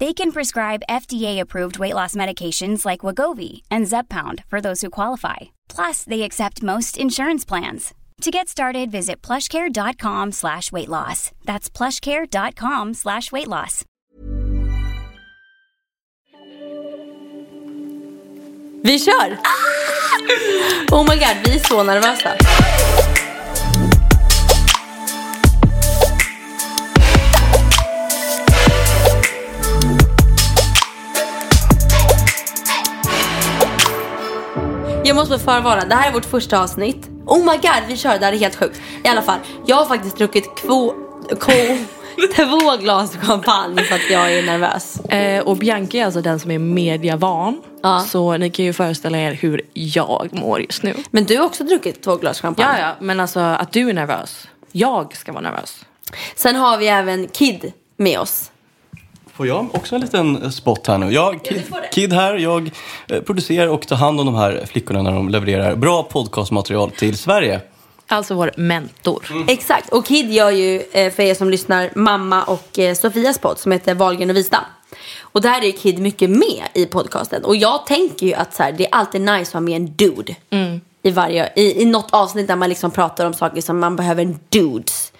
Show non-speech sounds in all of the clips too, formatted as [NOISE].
They can prescribe FDA-approved weight loss medications like Wagovi and Zepbound for those who qualify. Plus, they accept most insurance plans. To get started, visit plushcare.com slash weight loss. That's plushcare.com slash weight loss. Vi kör! [LAUGHS] Oh my god, vi är så nervösa. Jag måste förvara, det här är vårt första avsnitt. Oh my god, vi kör, det här är helt sjukt. I alla fall, jag har faktiskt druckit två, [LAUGHS] två glas champagne för att jag är nervös. Eh, och Bianca är alltså den som är mediavan. Ja. Så ni kan ju föreställa er hur jag mår just nu. Men du har också druckit två glas champagne. Ja, ja, men alltså att du är nervös. Jag ska vara nervös. Sen har vi även Kid med oss. Får jag också en liten spot här nu? Jag, Kid, Kid här, jag eh, producerar och tar hand om de här flickorna när de levererar bra podcastmaterial till Sverige. Alltså vår mentor. Exakt, och Kid gör ju, eh, för er som lyssnar, mamma och eh, Sofias podd som heter Wahlgren och Wistam. Och där är Kid mycket med i podcasten. Och jag tänker ju att så här, det är alltid nice att ha med en dude. I, varje, i, I något avsnitt där man liksom pratar om saker som man behöver en dudes.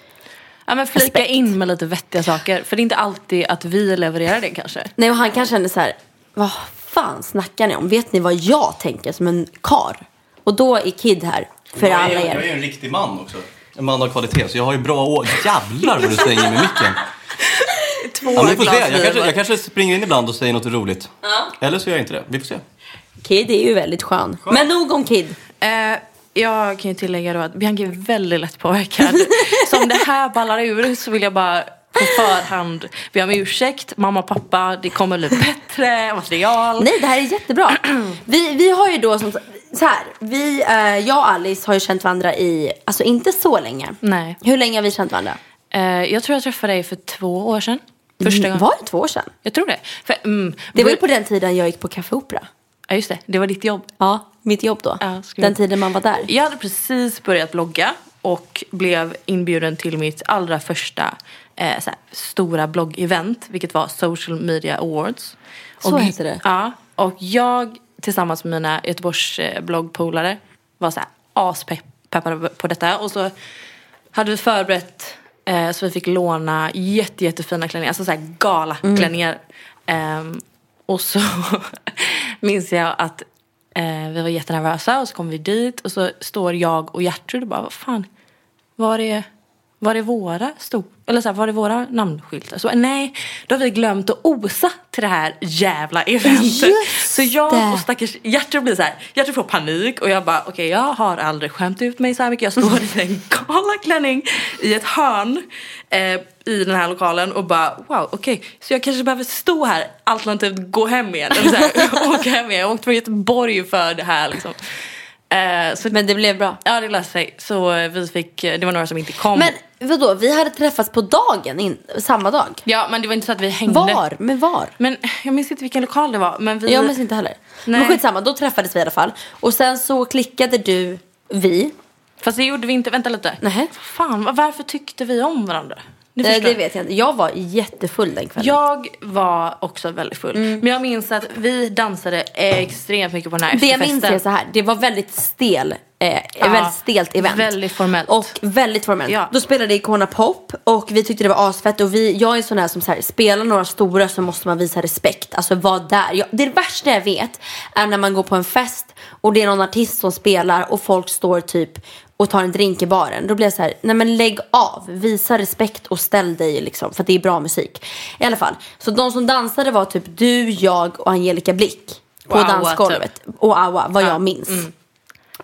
Ja, men flika Aspekt. in med lite vettiga saker. För det är inte alltid att vi levererar det kanske. Nej, och han kan känna så här, vad fan snackar ni om? Vet ni vad jag tänker som en kar? Och då är Kid här för jag, alla är, jag är er. en riktig man också. En man av kvalitet, så jag har ju bra år. Jävlar vad du slänger med micken. [LAUGHS] Två Ja, vi får se. Jag kanske, jag kanske springer in ibland och säger något roligt. Eller så gör jag inte det. Vi får se. Kid är ju väldigt skön. Men nog om Kid. Eh, jag kan ju tillägga då att Bianca är väldigt lätt påverkad. [LAUGHS] så om det här ballar ur så vill jag bara på förhand be om ursäkt. Mamma och pappa, det kommer bli bättre material. Nej, det här är jättebra. [CLEARS THROAT] Vi, vi har ju då som så här, vi, eh, jag och Alice har ju känt varandra i, alltså inte så länge. Nej. Hur länge har vi känt varandra? Eh, jag tror jag träffade dig för två år sedan. Första gången. Var det två år sedan? Jag tror det. För, mm, Det var ju på den tiden jag gick på Café Opera. Ja just det, det var ditt jobb. Ja, mitt jobb då. Ja, den tiden man var där. Jag hade precis börjat blogga och blev inbjuden till mitt allra första eh, så här, stora bloggevent, vilket var Social Media Awards. Så och, heter det. Ja, och jag tillsammans med mina Göteborgs eh, bloggpolare var så här aspeppade på detta. Och så hade vi förberett eh, så vi fick låna jätte, jättefina klänningar, alltså så här galaklänningar. Ehm, och så [LAUGHS] minns jag att eh, vi var jättenervösa och så kom vi dit och så står jag och Gertrud och bara, vad fan, var är, var är våra stod, eller så här, var är våra namnskyltar? Så nej, då har vi glömt att osa till det här jävla eventet. Just så jag och stackars Gertrud blir så här, Gertrud får panik och jag bara, okej jag har aldrig skämt ut mig så här mycket. Jag står i en [LAUGHS] galaklänning i ett hörn eh, i den här lokalen och bara, wow, okej, så jag kanske behöver stå här alternativt gå hem igen. Eller så här, [LAUGHS] åka hem igen. Jag åkte från Göteborg för det här liksom. Eh, så, Men det blev bra. ja, det löste sig. Så eh, vi fick, eh, det var några som inte kom. Men vadå, vi hade träffats på dagen, in, samma dag? ja, men det var inte så att vi hängde. Var? Men var? Men jag minns inte vilken lokal det var. Men vi... Jag minns inte heller. Nej. Men skitsamma, då träffades vi i alla fall. Och sen så klickade du, vi. Fast det gjorde vi inte. Vänta lite. Nähä. Fan, va- varför tyckte vi om varandra? Det, det vet jag inte. Jag var jättefull den kvällen. Jag var också väldigt full. Men jag minns att vi dansade extremt mycket på den här Mm. det jag minns är så här, det var väldigt stel eh, Ja, väldigt stelt event. väldigt formellt. Och väldigt formellt. Ja. Då spelade Icona Pop och vi tyckte det var asfett. Och vi, jag är en sån här som så här, spelar några stora så måste man visa respekt. Alltså vara där. Jag, det värsta jag vet är när man går på en fest och det är någon artist som spelar och folk står typ och tar en drink i baren. Då blir jag så här, nej men lägg av. Visa respekt och ställ dig liksom. För att det är bra musik. I alla fall. Så de som dansade var typ du, jag och Angelica Blick. På Och Awa, dansgolvet. Och Awa, vad jag minns.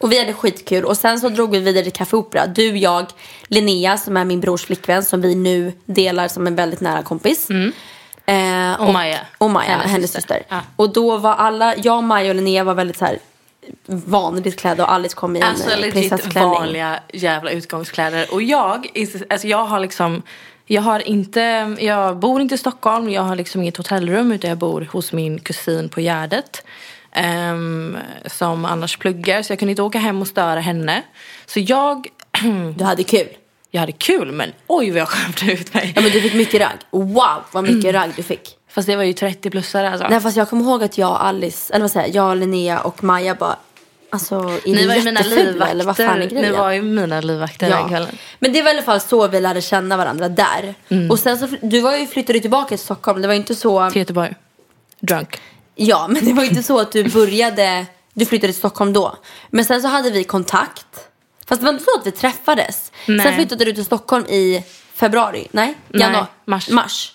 Och vi hade skitkul och sen så drog vi vidare till Café Opera. Du, jag, Linnea som är min brors flickvän som vi nu delar som en väldigt nära kompis. Eh, Och Maja. Och Maja, Hennes hennes, syster. syster. Ja. Och då var alla, jag, Maja och Linnea var väldigt så här vanligt klädda och Alice kom i en Alltså eh, legit prinsessklänning. vanliga jävla utgångskläder. Och jag, alltså jag har liksom, jag har inte, jag bor inte i Stockholm, jag har liksom inget hotellrum utan jag bor hos min kusin på Gärdet. ehm, som annars pluggar så jag kunde inte åka hem och störa henne. Så jag, [CLEARS THROAT] Du hade kul. jag hade kul men oj vad jag skämde ut mig. Ja men du fick mycket ragg. Wow vad mycket ragg du fick. Fast det var ju 30-plussare alltså. Nej fast jag kommer ihåg att jag och Alice, eller vad säger jag, jag, Linnea och Maja bara Alltså, är Ni var ju mina jättefula eller vad fan är livvakter. Ni var ju mina livvakter den kvällen. Men det var i alla fall så vi lärde känna varandra där. Mm. Och sen så, du var ju, flyttade tillbaka till Stockholm. Det var ju inte så, Till Göteborg. Drunk. ja men det var ju inte så att du började, du flyttade till Stockholm då. Men sen så hade vi kontakt. Fast det var inte så att vi träffades. Nej. Sen flyttade du till Stockholm i februari, nej? Januari? mars. mars.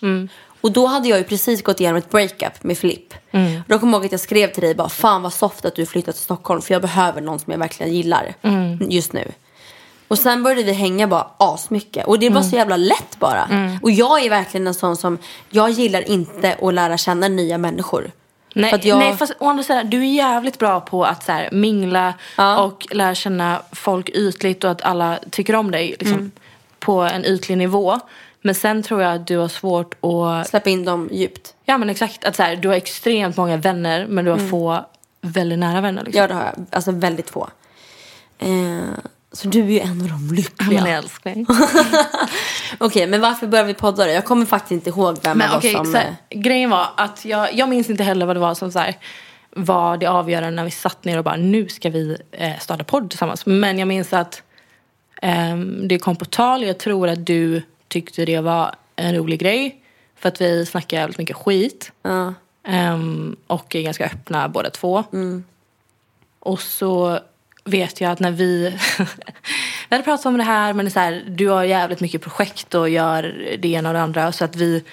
Och då hade jag ju precis gått igenom ett breakup med Filip. Mm. Då kommer jag ihåg att jag skrev till dig bara, fan vad soft att du flyttat till Stockholm för jag behöver någon som jag verkligen gillar Mm. just nu. Och sen började vi hänga bara asmycket. Och det var Mm. så jävla lätt bara. Och jag är verkligen en sån som, jag gillar inte att lära känna nya människor. Nej, För jag- nej fast å andra sidan, du är jävligt bra på att så här, mingla Ja. och lära känna folk ytligt och att alla tycker om dig liksom, Mm. på en ytlig nivå. Men sen tror jag att du har svårt att... Släppa in dem djupt. Ja men exakt, att så här, du har extremt många vänner men du har få väldigt nära vänner. Liksom. Mm. Ja det har jag, alltså väldigt få. Eh, så du är ju en av de lyckliga. Men älskling. [LAUGHS] Okej, men varför började vi podda då? Jag kommer faktiskt inte ihåg vem Men av oss okej, som... här, eh, grejen var att jag, jag minns inte heller vad det var som så här, var det avgörande när vi satt ner och bara nu ska vi eh, starta podd tillsammans. Men jag minns att ehm, det kom på tal. Jag tror att du tyckte det var en rolig grej. För att vi snackar jävligt mycket skit. Ja. Ehm, och är ganska öppna båda två. Och så vet jag att när vi... [LAUGHS] vi hade pratat om det här men det är så här, du har jävligt mycket projekt och gör det ena och det andra. Så att vi...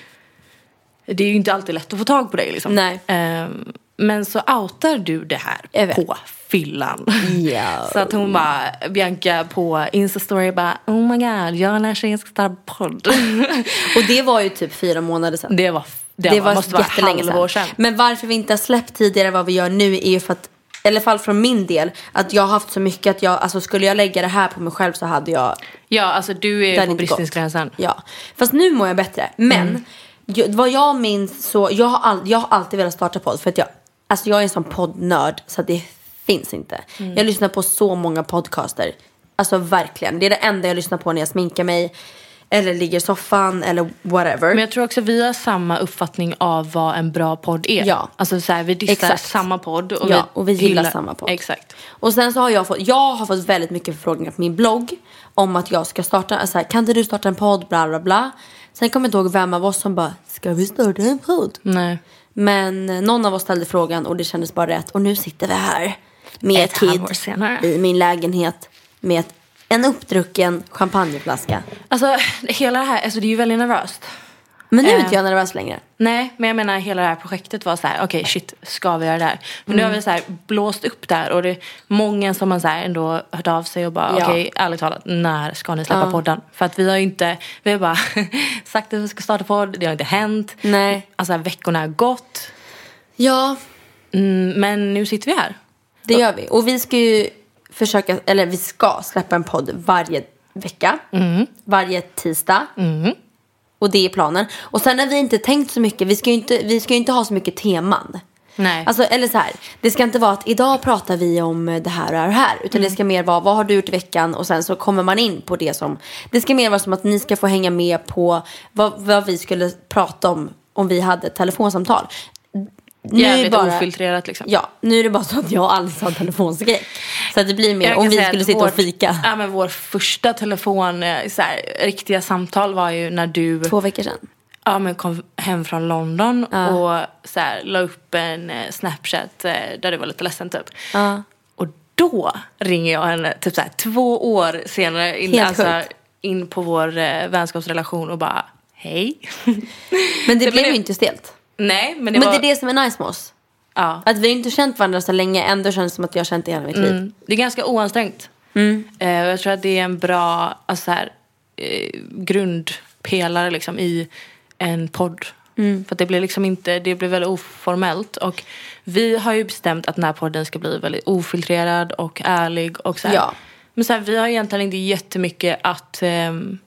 Det är ju inte alltid lätt att få tag på dig liksom. Ehm, men så outar du det här på fyllan. Ja. [LAUGHS] Så att hon bara, Bianca på Instastory bara Oh my god, jag och den här tjejen ska starta podd. [LAUGHS] Och det var ju typ fyra månader sedan. det var, det, Det var, måste vara halvår sedan. sedan. Men varför vi inte har släppt tidigare vad vi gör nu är ju för att, i alla fall från min del, att jag har haft så mycket att jag, alltså skulle jag lägga det här på mig själv så hade jag Ja, alltså du är på bristningsgränsen. Ja, fast nu mår jag bättre. Men jag, vad jag minns så, jag har, all, jag har alltid velat starta podd för att jag, alltså jag är en sån poddnörd så att det finns inte. Jag lyssnar på så många podcaster. Alltså verkligen, det är det enda jag lyssnar på när jag sminkar mig. Eller ligger i soffan eller whatever. Men jag tror också vi har samma uppfattning av vad en bra podd är. Ja. Alltså så här, vi dissar Exakt. samma podd. Och Ja, och vi gillar hyllar- samma podd. Exakt. Och sen så har jag fått, jag har fått väldigt mycket förfrågningar på min blogg om att jag ska starta, alltså här, kan inte du starta en podd, bla bla bla. Sen kommer jag inte ihåg vem av oss som bara, ska vi starta en podd? Nej. Men eh, någon av oss ställde frågan och det kändes bara rätt. Och nu sitter vi här med Ett Kid halvår senare. i min lägenhet med ett, en uppdrucken champagneflaska. Alltså hela det här, alltså det är ju väldigt nervöst. Men nu är Eh. inte jag nervös längre. Nej, men jag menar hela det här projektet var så här, okej shit, ska vi göra det här? Men nu har vi så här blåst upp där och det är många som har så här ändå hört av sig och bara Ja. okej, ärligt talat, när ska ni släppa podden? För att vi har ju inte, vi har bara [LAUGHS] sagt att vi ska starta podd, det har inte hänt. Nej. Alltså veckorna har gått. Ja, Mm, men nu sitter vi här. Det gör vi. Och vi ska ju försöka, eller vi ska släppa en podd varje vecka. Mm. Varje tisdag. Och det är planen. Och sen har vi inte tänkt så mycket, vi ska ju inte, vi ska inte ha så mycket teman. Nej. Alltså, eller så här, det ska inte vara att idag pratar vi om det här och det här. Utan Mm. det ska mer vara, vad har du gjort i veckan? Och sen så kommer man in på det som, det ska mer vara som att ni ska få hänga med på vad, vad vi skulle prata om om vi hade ett telefonsamtal. Jävligt bara- ofiltrerat liksom. Ja, nu är det bara så att jag och Alice har telefonskräck. Så att det blir mer om vi skulle sitta vår, och fika. Ja, men vår första telefon, eh, så här, riktiga samtal var ju när du Två veckor sedan. ja, men kom hem från London Ja. och så här, la upp en eh, Snapchat eh, där du var lite ledsen typ. Ja. Och då ringer jag henne typ så här, två år senare in, Helt alltså, sjukt. in på vår eh, vänskapsrelation och bara hej. Men det, [LAUGHS] blev- ju inte stelt. Nej men det Men var... det är det som är nice med oss. ja. Att vi inte känt varandra så länge, ändå känns det som att jag har känt det hela mitt liv. Mm. Det är ganska oansträngt. Mm. Eh, jag tror att det är en bra alltså så här, eh, grundpelare liksom, i en podd. Mm. För att det blir liksom inte, det blir väldigt oformellt. Och vi har ju bestämt att den här podden ska bli väldigt ofiltrerad och ärlig. Och så här. Ja. Men så här, vi har egentligen inte jättemycket att... ehm,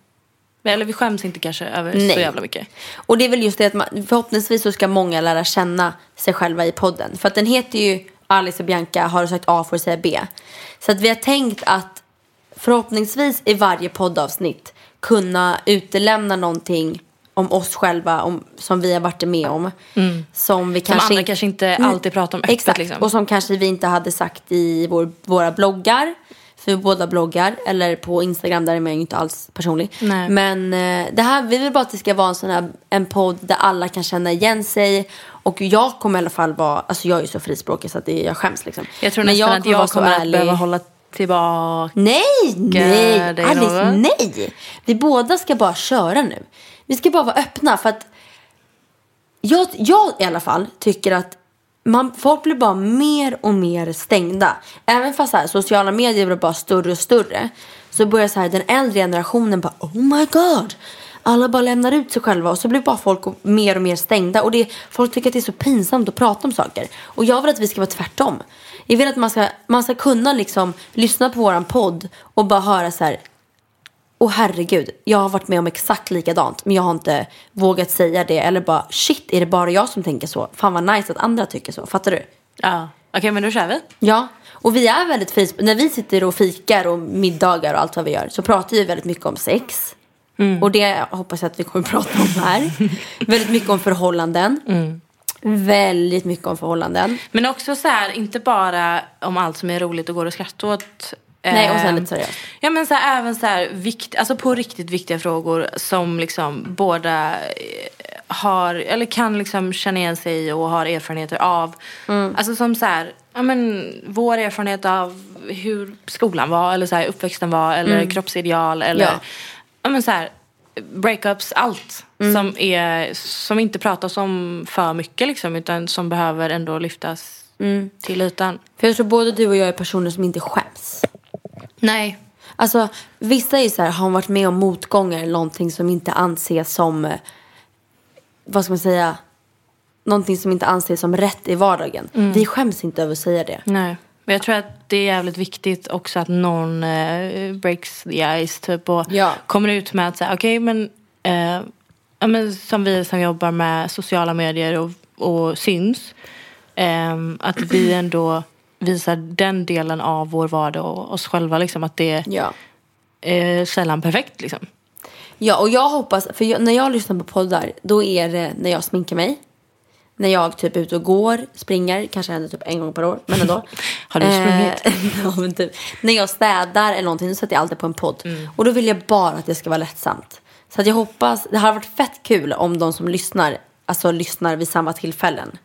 eller vi skäms inte kanske över så Nej. jävla mycket. Och det är väl just det att man, förhoppningsvis så ska många lära känna sig själva i podden. För att den heter ju Alice och Bianca har du sagt A får du säga B. Så att vi har tänkt att förhoppningsvis i varje poddavsnitt kunna utelämna någonting om oss själva om, som vi har varit med om. Som vi kanske andra inte- kanske inte Mm, alltid pratar om öppet, Exakt, liksom. och som kanske vi inte hade sagt i vår, våra bloggar. För vi båda bloggar, eller på Instagram där är man ju inte alls personlig. Nej. Men eh, det här, vi vill bara att det ska vara en sån här en podd där alla kan känna igen sig. Och jag kommer i alla fall vara, alltså jag är ju så frispråkig så att det, jag skäms liksom. Jag tror nästan att kommer vara jag kommer att behöva hålla tillbaka. Nej, nej, Alice, något. nej. Vi båda ska bara köra nu. Vi ska bara vara öppna för att jag, jag i alla fall tycker att man, folk blir bara mer och mer stängda. Även fast så här, sociala medier blir bara större och större. Så börjar så här, den äldre generationen bara oh my god. Alla bara lämnar ut sig själva och så blir bara folk mer och mer stängda. Och det, folk tycker att det är så pinsamt att prata om saker. Och jag vill att vi ska vara tvärtom. Jag vill att man ska, man ska kunna liksom lyssna på våran podd och bara höra så här. Åh herregud, jag har varit med om exakt likadant men jag har inte vågat säga det. Eller bara shit, är det bara jag som tänker så? Fan vad nice att andra tycker så. Fattar du? Ja. Okej men då kör vi. Ja, och vi är väldigt fris- När vi sitter och fikar och middagar och allt vad vi gör så pratar vi väldigt mycket om sex. Och det hoppas jag att vi kommer prata om här. väldigt mycket om förhållanden. Väldigt mycket om förhållanden. Men också så här, inte bara om allt som är roligt och går att skratta åt. Nej, och sen Eh, lite seriöst. Ja men så här, även så här, vikt, alltså på riktigt viktiga frågor som liksom båda eh, har, eller kan liksom känna igen sig i och har erfarenheter av. Mm. Alltså som så här, ja men vår erfarenhet av hur skolan var eller så här, uppväxten var eller kroppsideal eller Mm. Ja. ja men så här, breakups, allt. Mm. Som, är, som inte pratas om för mycket liksom utan som behöver ändå lyftas Mm. till ytan. För jag tror både du och jag är personer som inte skäms. Nej. Alltså vissa är ju så här, har varit med om motgångar eller någonting som inte anses som, eh, vad ska man säga, någonting som inte anses som rätt i vardagen. Vi skäms inte över att säga det. Nej. Men jag tror att det är jävligt viktigt också att någon eh, breaks the ice typ och Ja. kommer ut med att säga okej men, eh, ja, men som vi som jobbar med sociala medier och, och syns ehm, att vi ändå visar den delen av vår vardag och oss själva liksom att det Ja. är sällan perfekt liksom. Ja, och jag hoppas, för jag, när jag lyssnar på poddar, då är det när jag sminkar mig. När jag typ är ute och går, springer, kanske händer typ en gång per år, men ändå. [LAUGHS] Har du sprungit? Eh, [LAUGHS] ja, men typ. När jag städar eller någonting, så sätter jag alltid på en podd. Och då vill jag bara att det ska vara lättsamt. Så att jag hoppas, det har varit fett kul om de som lyssnar, alltså lyssnar vid samma tillfällen.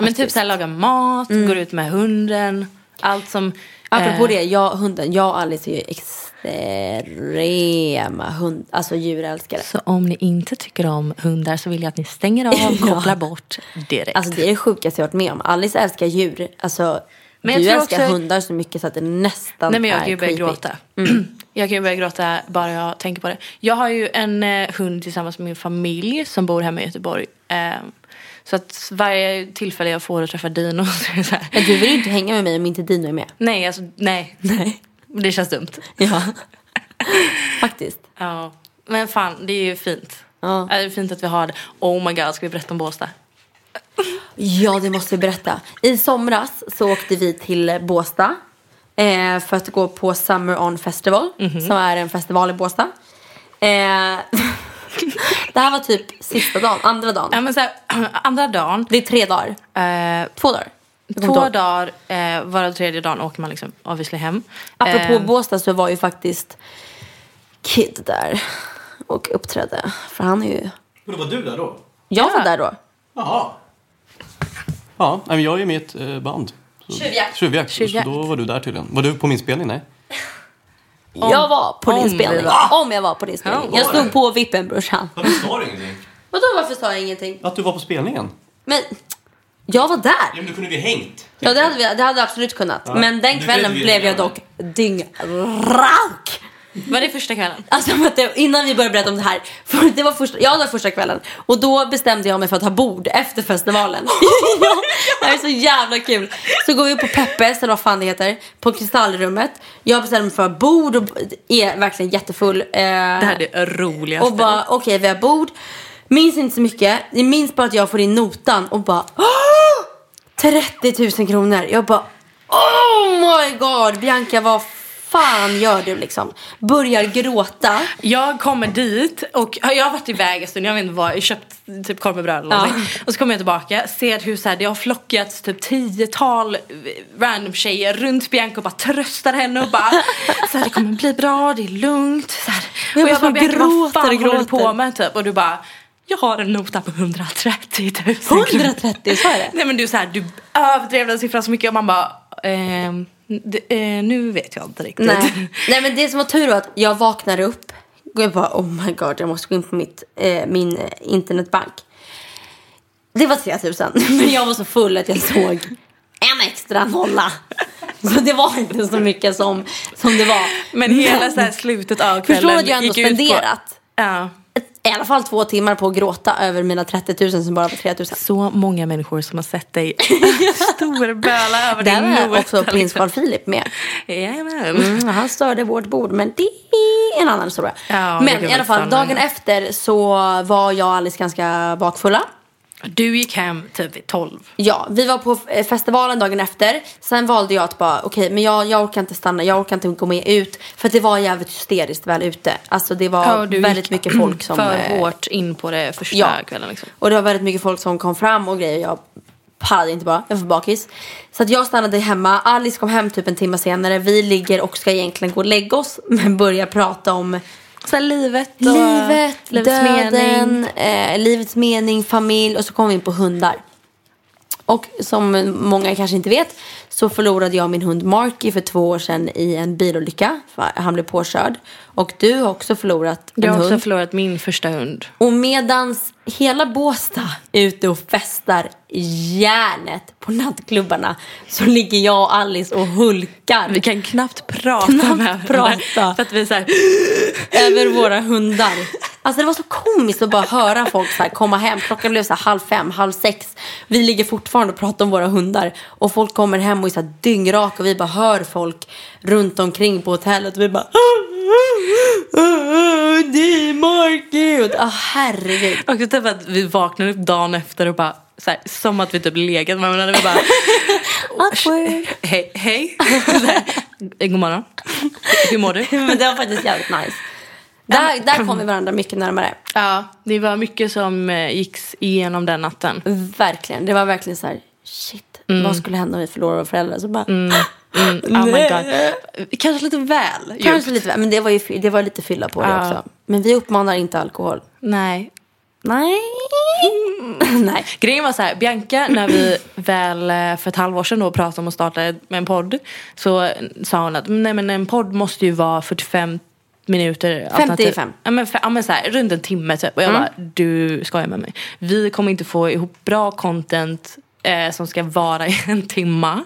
Men typ såhär laga mat, går ut med hunden, allt som Apropå eh, det, jag, hunden, jag och Alice är ju extrema hund, alltså djurälskare. Så om ni inte tycker om hundar så vill jag att ni stänger av och [LAUGHS] Ja. kopplar bort direkt. Alltså det är det sjukaste jag varit med om. Alice älskar djur. Alltså, Men jag du älskar också- hundar så mycket så att det nästan Nej men jag är kan ju börja creepy. gråta. [CLEARS THROAT] Jag kan ju börja gråta bara jag tänker på det. Jag har ju en eh, hund tillsammans med min familj som bor hemma i Göteborg. Eh, så att varje tillfälle jag får att träffa Dino [LAUGHS] så är det så här. Men du vill ju inte hänga med mig om inte Dino är med. Nej alltså nej. Nej. Det känns dumt. Ja. [LAUGHS] Faktiskt. Ja. Men fan det är ju fint. Ja. Det är fint att vi har det. Oh my god ska vi berätta om Båstad? Ja, det måste vi berätta. I somras så åkte vi till Båstad. Eh, för att gå på Summer On Festival. Mhm. Som är en festival i Båstad. Eh, [LAUGHS] Det här var typ sista dagen, andra dagen. Ja, men så här, [CLEARS THROAT] andra dagen, Det är tre dagar. eh, Två dagar. Två ihåg. dagar, eh, varav tredje dagen åker man liksom obviously hem. Apropå Eh, Båstad så var ju faktiskt Kid där och uppträdde. För han är ju... Men var du där då? Jag var Ja. där då. Jaha. Ja, men jag är ju med i ett eh, band. Tjuvjakt. Tjuvjakt. Så då var du där tydligen. Var du på min spelning? Nej. Jag var på om din spelning. var. Om jag var på din spelning. Ja, jag stod på vippen brorsan. Varför sa du ingenting? Vadå varför sa jag ingenting? Att du var på spelningen? Men jag var där. Ja, men då kunde vi hängt. Ja det hade, vi, det hade jag absolut kunnat. Men den kvällen blev jag dock dyngrauk. Var det första kvällen? Alltså innan vi började berätta om det här. Det var första, ja, det var första kvällen. Och då bestämde jag mig för att ha bord efter festivalen. [LAUGHS] ja, det här är så jävla kul. Så går vi upp på Peppes, eller vad fan det heter. På Kristallrummet. Jag bestämde mig för att ha bord och är verkligen jättefull. Eh, Det här är det roligaste. och bara, okej vi har bord. Minns inte så mycket. Jag minns bara att jag får in notan och bara "Åh! 30 000 kronor. Jag bara oh my god Bianca vad fan gör du liksom? Börjar gråta. Jag kommer dit och jag har varit iväg en stund, jag vet inte vad, jag köpt typ korv med bröd eller Ja. Och så kommer jag tillbaka, ser hur så här, det har flockats typ tiotal random tjejer runt Bianca och bara tröstar henne och bara så här, det kommer bli bra, det är lugnt. Så här. Jag och jag bara bara, Bianca vad gråter fan och håller du gråter. på med typ? Och du bara, jag har en nota på 130 000 kronor. 130 sa jag det? Nej men du så här, du överdrev den siffran så mycket och man bara, ehm, det, eh, nu vet jag inte riktigt. Nej. [LAUGHS] Nej men det som var tur var att jag vaknade upp. Och jag bara oh my god jag måste gå in på mitt, eh, min eh, internetbank. Det var 3000 [LAUGHS] men jag var så full att jag såg en extra nolla. Så det var inte så mycket som, som det var. Men hela så här slutet av kvällen Förstår du att jag ändå gick ut på- spenderat Ja. I alla fall två timmar på att gråta över mina 30 000 som bara var 3 000. Så många människor som har sett dig [LAUGHS] storböla över Där din var nota. också prins Carl Philip med. Jajamän. Mm, han störde vårt bord men det är en annan historia. Ja, men i alla fall dagen efter så var jag och Alice ganska bakfulla. Du gick hem typ vid 12. Ja, vi var på eh, festivalen dagen efter. Sen valde jag att bara, okej, men jag, jag orkar inte stanna, jag orkar inte gå med ut. För det var jävligt hysteriskt väl ute. Alltså det var Ja, väldigt mycket folk som... För eh, hårt in på det första Ja. kvällen liksom. Och det var väldigt mycket folk som kom fram och grejer. Jag pallade inte bara, jag var bakis. Så att jag stannade hemma. Alice kom hem typ en timme senare. Vi ligger och ska egentligen gå och lägga oss. [LAUGHS] Men börjar prata om Så här, livet och livet, livets döden, mening. eh, livets mening, familj och så kom vi in på hundar. Och som många kanske inte vet så förlorade jag min hund Marky för två år sedan i en bilolycka. Han blev påkörd. Och du har också förlorat en Jag har också hund. förlorat min första hund. Och medans hela Båstad är ute och festar järnet på nattklubbarna så ligger jag och Alice och hulkar Vi kan knappt prata Knappt med prata. För att vi är så här, över våra hundar. Alltså det var så komiskt att bara höra folk så här komma hem. Klockan blev så halv fem, halv sex. Vi ligger fortfarande och pratar om våra hundar. Och folk kommer hem och är så här dyngraka och vi bara hör folk runt omkring på hotellet. Och vi bara Det är Marky! Och, ah, herregud. Och typ att vi vaknade upp dagen efter och bara så här, som att vi typ legat med varandra. Vi bara, [LAUGHS] Awkward. hej, hej. Så här, God morgon. Hur mår du? [LAUGHS] Men det var faktiskt jävligt nice. Där, där kom vi varandra mycket närmare. Ja, det var mycket som eh, gicks igenom den natten. Verkligen. Det var verkligen så här, shit. Vad skulle hända om vi förlorar våra föräldrar? Så bara, Mm, [LAUGHS] oh my god. Kanske lite väl Kanske lite, men det var, ju, det var lite fylla på det Ja. också. Men vi uppmanar inte alkohol. Nej. Nej. [LAUGHS] Nej. Grejen var så här, Bianca när vi [CLEARS THROAT] väl eh, för ett halvår sedan då pratade om att starta med en podd så sa hon att nej men en podd måste ju vara 45 minuter. alternativ- 55. Ja men, ja, men så här, runt en timme typ. Och jag bara, du skojar med mig. Vi kommer inte få ihop bra content eh, som ska vara i en timma.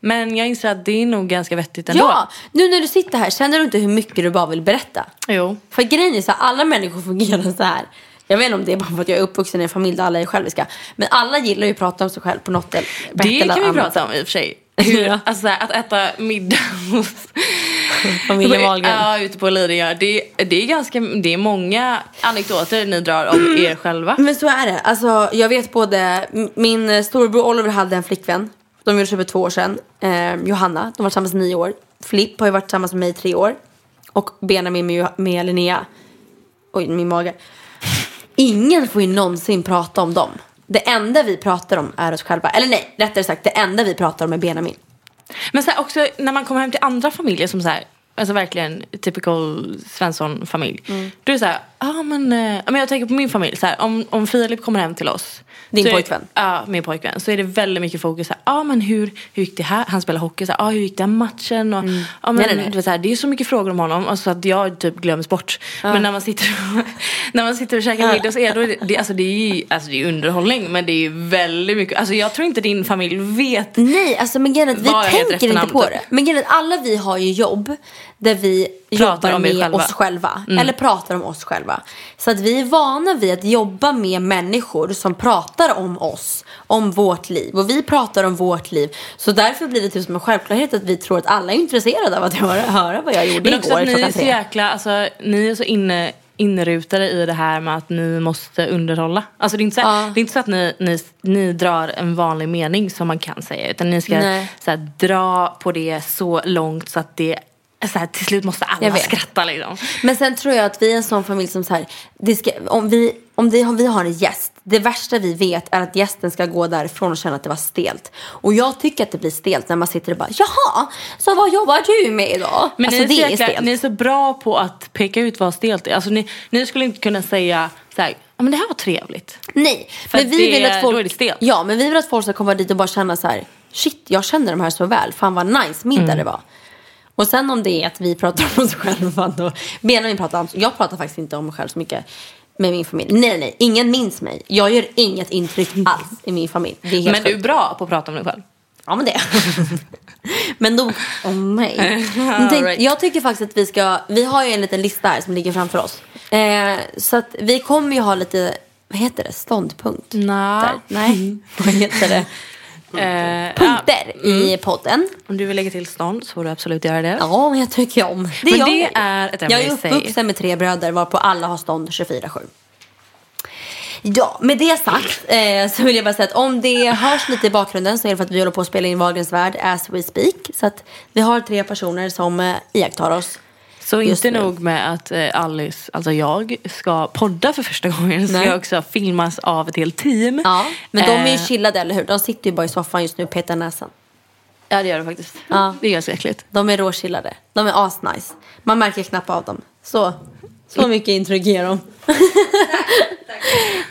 Men jag inser att det är nog ganska vettigt ändå. Ja, nu när du sitter här, känner du inte hur mycket du bara vill berätta? Jo. För grejen är så här, alla människor fungerar så här. Jag vet inte om det är bara för att jag är uppvuxen i en familj där alla är själviska. Men alla gillar ju att prata om sig själv på något eller på ett Det kan vi annat prata om i och för sig. Hur, Ja. alltså, att äta middag hos Familjen Wahlgren. Ja, ute på Lidingö. Det, det, är ganska, det är många anekdoter ni drar om er själva. Men så är det. Alltså, jag vet både, min eh, storebror Oliver hade en flickvän. De gjorde slut för två år sedan. Eh, Johanna, de var tillsammans i nio år. Flipp har ju varit tillsammans med mig i tre år. Och Benjamin med, med Linnea. Oj, min mage. ingen får ju någonsin prata om dem. Det enda vi pratar om är oss själva. Eller nej, rättare sagt det enda vi pratar om är Benjamin. Men så här, också när man kommer hem till andra familjer som så här, alltså verkligen typical Svensson-familj. Mm. Då är det så här, ah, men, eh, men jag tänker på min familj, så här, om, om Filip kommer hem till oss. Din så är- pojkvän? Ja, min pojkvän. Så är det väldigt mycket fokus så här, ah, men hur, hur gick det här? Han spelar hockey, så här, ah, hur gick den matchen? Och, ah, men, Mm. Nej, nej, nej. Så här, det är så mycket frågor om honom och så att jag typ glöms bort. Men när man sitter och, [LAUGHS] när man sitter och käkar middag så är det, det, alltså, det är alltså, det är underhållning men det är väldigt mycket, alltså jag tror inte din familj vet Nej, alltså men att vi tänker inte på typ. det. Men att alla vi har ju jobb där vi Pratar jobbar om med själva. oss själva. Eller pratar om oss själva. Så att vi är vana vid att jobba med människor som pratar om oss, om vårt liv. Och vi pratar om vårt liv. Så därför blir det typ som en självklarhet att vi tror att alla är intresserade av att höra, höra vad jag gjorde Men igår ni är så jäkla, alltså ni är så inne, inrutade i det här med att ni måste underhålla. Alltså det är inte så, Ja. det är inte så att ni, ni, ni drar en vanlig mening som man kan säga. Utan ni ska så här, dra på det så långt så att det så här, till slut måste alla skratta liksom. Men sen tror jag att vi är en sån familj som så här, ska, om, vi, om, det, om vi har en gäst, det värsta vi vet är att gästen ska gå därifrån och känna att det var stelt. Och jag tycker att det blir stelt när man sitter och bara, jaha, så vad jobbar du med idag? Men alltså ni, är det är stelt. ni är så bra på att peka ut vad stelt är. Alltså ni, ni skulle inte kunna säga så här, ja men det här var trevligt. Nej, För men vi det- vill att folk, ja, men vi vill att folk ska komma dit och bara känna så här, shit, jag känner de här så väl, fan vad nice middag Mm. det var. Och sen om det är att vi pratar om oss själva då, Benjamin pratar om, jag pratar faktiskt inte om mig själv så mycket med min familj. Nej, nej, ingen minns mig. Jag gör inget intryck alls i min familj. Men du är bra på att prata om dig själv. Ja men det. [LAUGHS] men då, nej. Men tänk. Jag tycker faktiskt att vi ska, vi har ju en liten lista här som ligger framför oss. Eh, så att vi kommer ju ha lite, vad heter det, ståndpunkt? Nja. Där. Nej, [LAUGHS] vad heter det? Eh, Punkter ja, i podden. om du vill lägga till stånd så får du absolut göra det. Ja, jag tycker om. Det Men det jag. är ett ämne Jag är uppvuxen med tre bröder varpå alla har stånd 24-7. Ja, med det sagt eh, så vill jag bara säga att om det hörs lite i bakgrunden så är det för att vi håller på att spela in Wahlgrens värld as we speak. Så att vi har tre personer som eh, iakttar oss. Så Just inte nu. nog med att eh, Alice, alltså jag, ska podda för första gången. Så Nej. jag också filmas av ett helt team. Ja, men de är ju Eh, chillade, eller hur? De sitter ju bara i soffan just nu och petar näsan. Ja det gör det faktiskt. Ja. Det är ganska äckligt. De är råchillade. De är asnice. Man märker knappt av dem. Så, så mycket intryck ger de. [LAUGHS]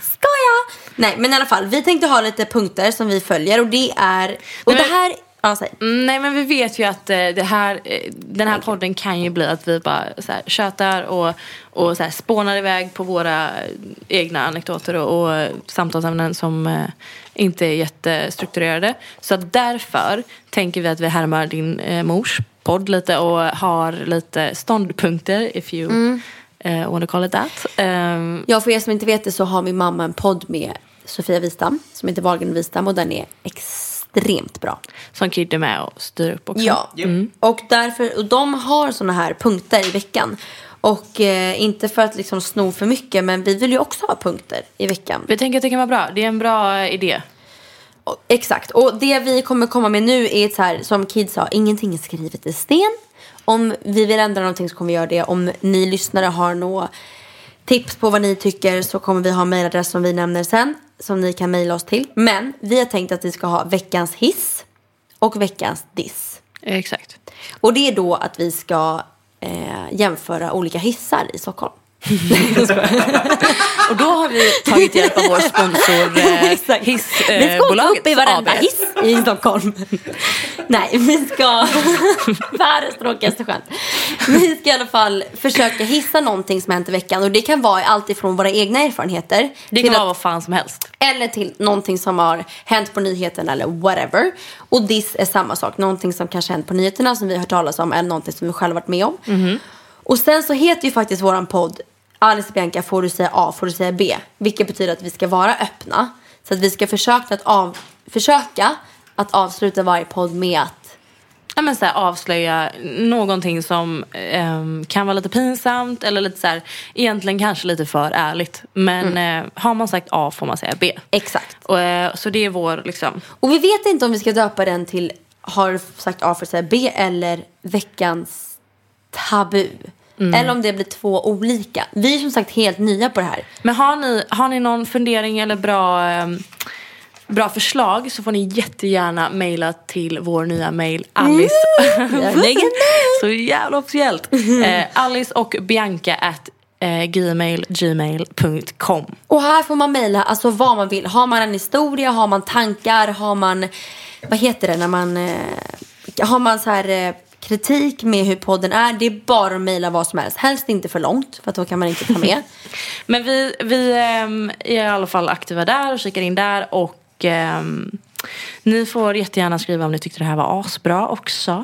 Skoja! Nej, men i alla fall. Vi tänkte ha lite punkter som vi följer och det är... Och det här... Ja, säg. Mm, Nej men vi vet ju att eh, det här, eh, den här podden kan ju bli att vi bara så här, tjötar och, och så här, spånar iväg på våra egna anekdoter och, och samtalsämnen som eh, inte är jättestrukturerade. Så därför tänker vi att vi härmar din eh, mors podd lite och har lite ståndpunkter if you Mm. eh, wanna call it that. Ehm, Ja, för er som inte vet det så har min mamma en podd med Sofia Wistam som heter Wahlgren Wistam och den är extremt bra. som Kid är med och styr upp också. Ja, och, därför, och de har såna här punkter i veckan. Och eh, inte för att liksom sno för mycket men vi vill ju också ha punkter i veckan. Vi tänker att det kan vara bra. Det är en bra eh, idé. Och- Exakt, och det vi kommer komma med nu är så här, som Kid sa, ingenting är skrivet i sten. Om vi vill ändra någonting så kommer vi göra det. Om ni lyssnare har några tips på vad ni tycker så kommer vi ha en mailadress som vi nämner sen. Som ni kan mejla oss till. Men vi har tänkt att vi ska ha veckans hiss och veckans diss. Exakt. Och det är då att vi ska eh, jämföra olika hissar i Stockholm. [LAUGHS] Och då har vi tagit hjälp av vår sponsor [LAUGHS] eh, Exakt. vi ska åka Hissbolaget upp i varenda AB. hiss i Stockholm. [LAUGHS] Nej, vi ska... Världens tråkigaste skämt. Vi ska i alla fall försöka hissa någonting som hänt i veckan. Och det kan vara allt ifrån våra egna erfarenheter. Det kan att- vara vad fan som helst. eller till någonting som har hänt på nyheterna eller whatever. Och diss är samma sak. Någonting som kanske hänt på nyheterna som vi har hört talas om eller någonting som vi själva varit med om. Och sen så heter ju faktiskt våran podd Alice och Bianca får du säga A, får du säga B. Vilket betyder att vi ska vara öppna. Så att vi ska försöka att, av, försöka att avsluta varje podd med att Ja, men så här, avslöja någonting som ehm, kan vara lite pinsamt eller lite så här, egentligen kanske lite för ärligt. Men eh, har man sagt A får man säga B. exakt. Och, eh, så det är vår liksom. Och vi vet inte om vi ska döpa den till har sagt A för att säga B eller veckans tabu. Eller om det blir två olika. Vi är som sagt helt nya på det här. Men har ni, har ni någon fundering eller bra, ehm, bra förslag så får ni jättegärna mejla till vår nya mejl Alice. [LAUGHS] så jävla officiellt. Eh, Alice och Bianca at eh, gmail, gmail.com. Och här får man mejla alltså vad man vill. Har man en historia, har man tankar, har man, vad heter det när man, eh, har man så här eh, kritik med hur podden är. Det är bara att mejla vad som helst. Helst inte för långt för då kan man inte ta med. [LAUGHS] Men vi, vi ehm, är i alla fall aktiva där och kikar in där och ehm, ni får jättegärna skriva om ni tyckte det här var asbra också.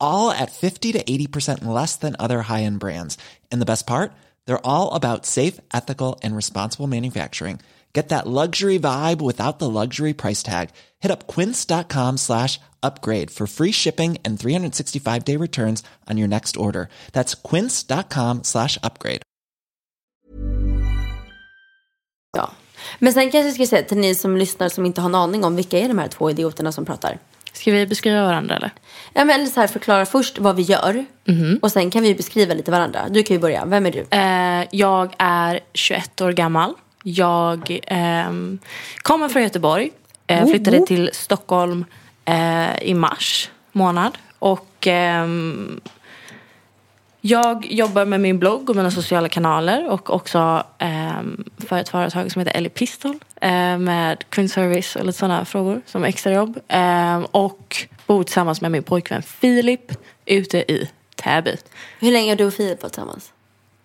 all at 50 to 80% less than other high end brands. And the best part? They're all about safe, ethical, and responsible manufacturing. Get that luxury vibe without the luxury price tag. Hit up quince.com slash upgrade for free shipping and 365 day returns on your next order. That's quince.com slash upgrade. Ja. Men sen kanske jag ska säga till ni som lyssnar som inte har en aning om vilka är de här två idioterna som pratar. Ska vi beskriva varandra eller? Ja, men så här, förklara först vad vi gör. Och sen kan vi beskriva lite varandra. Du kan ju börja. Vem är du? Eh, jag är 21 år gammal. Jag ehm, kommer från Göteborg. Eh, flyttade till Stockholm eh, i mars månad. Och ehm, jag jobbar med min blogg och mina sociala kanaler och också ehm, för ett företag som heter Ellie Pistol eh, med kundservice och lite sådana frågor som extrajobb. Ehm, och bor tillsammans med min pojkvän Filip ute i Täby. Hur länge har du och Filip varit tillsammans?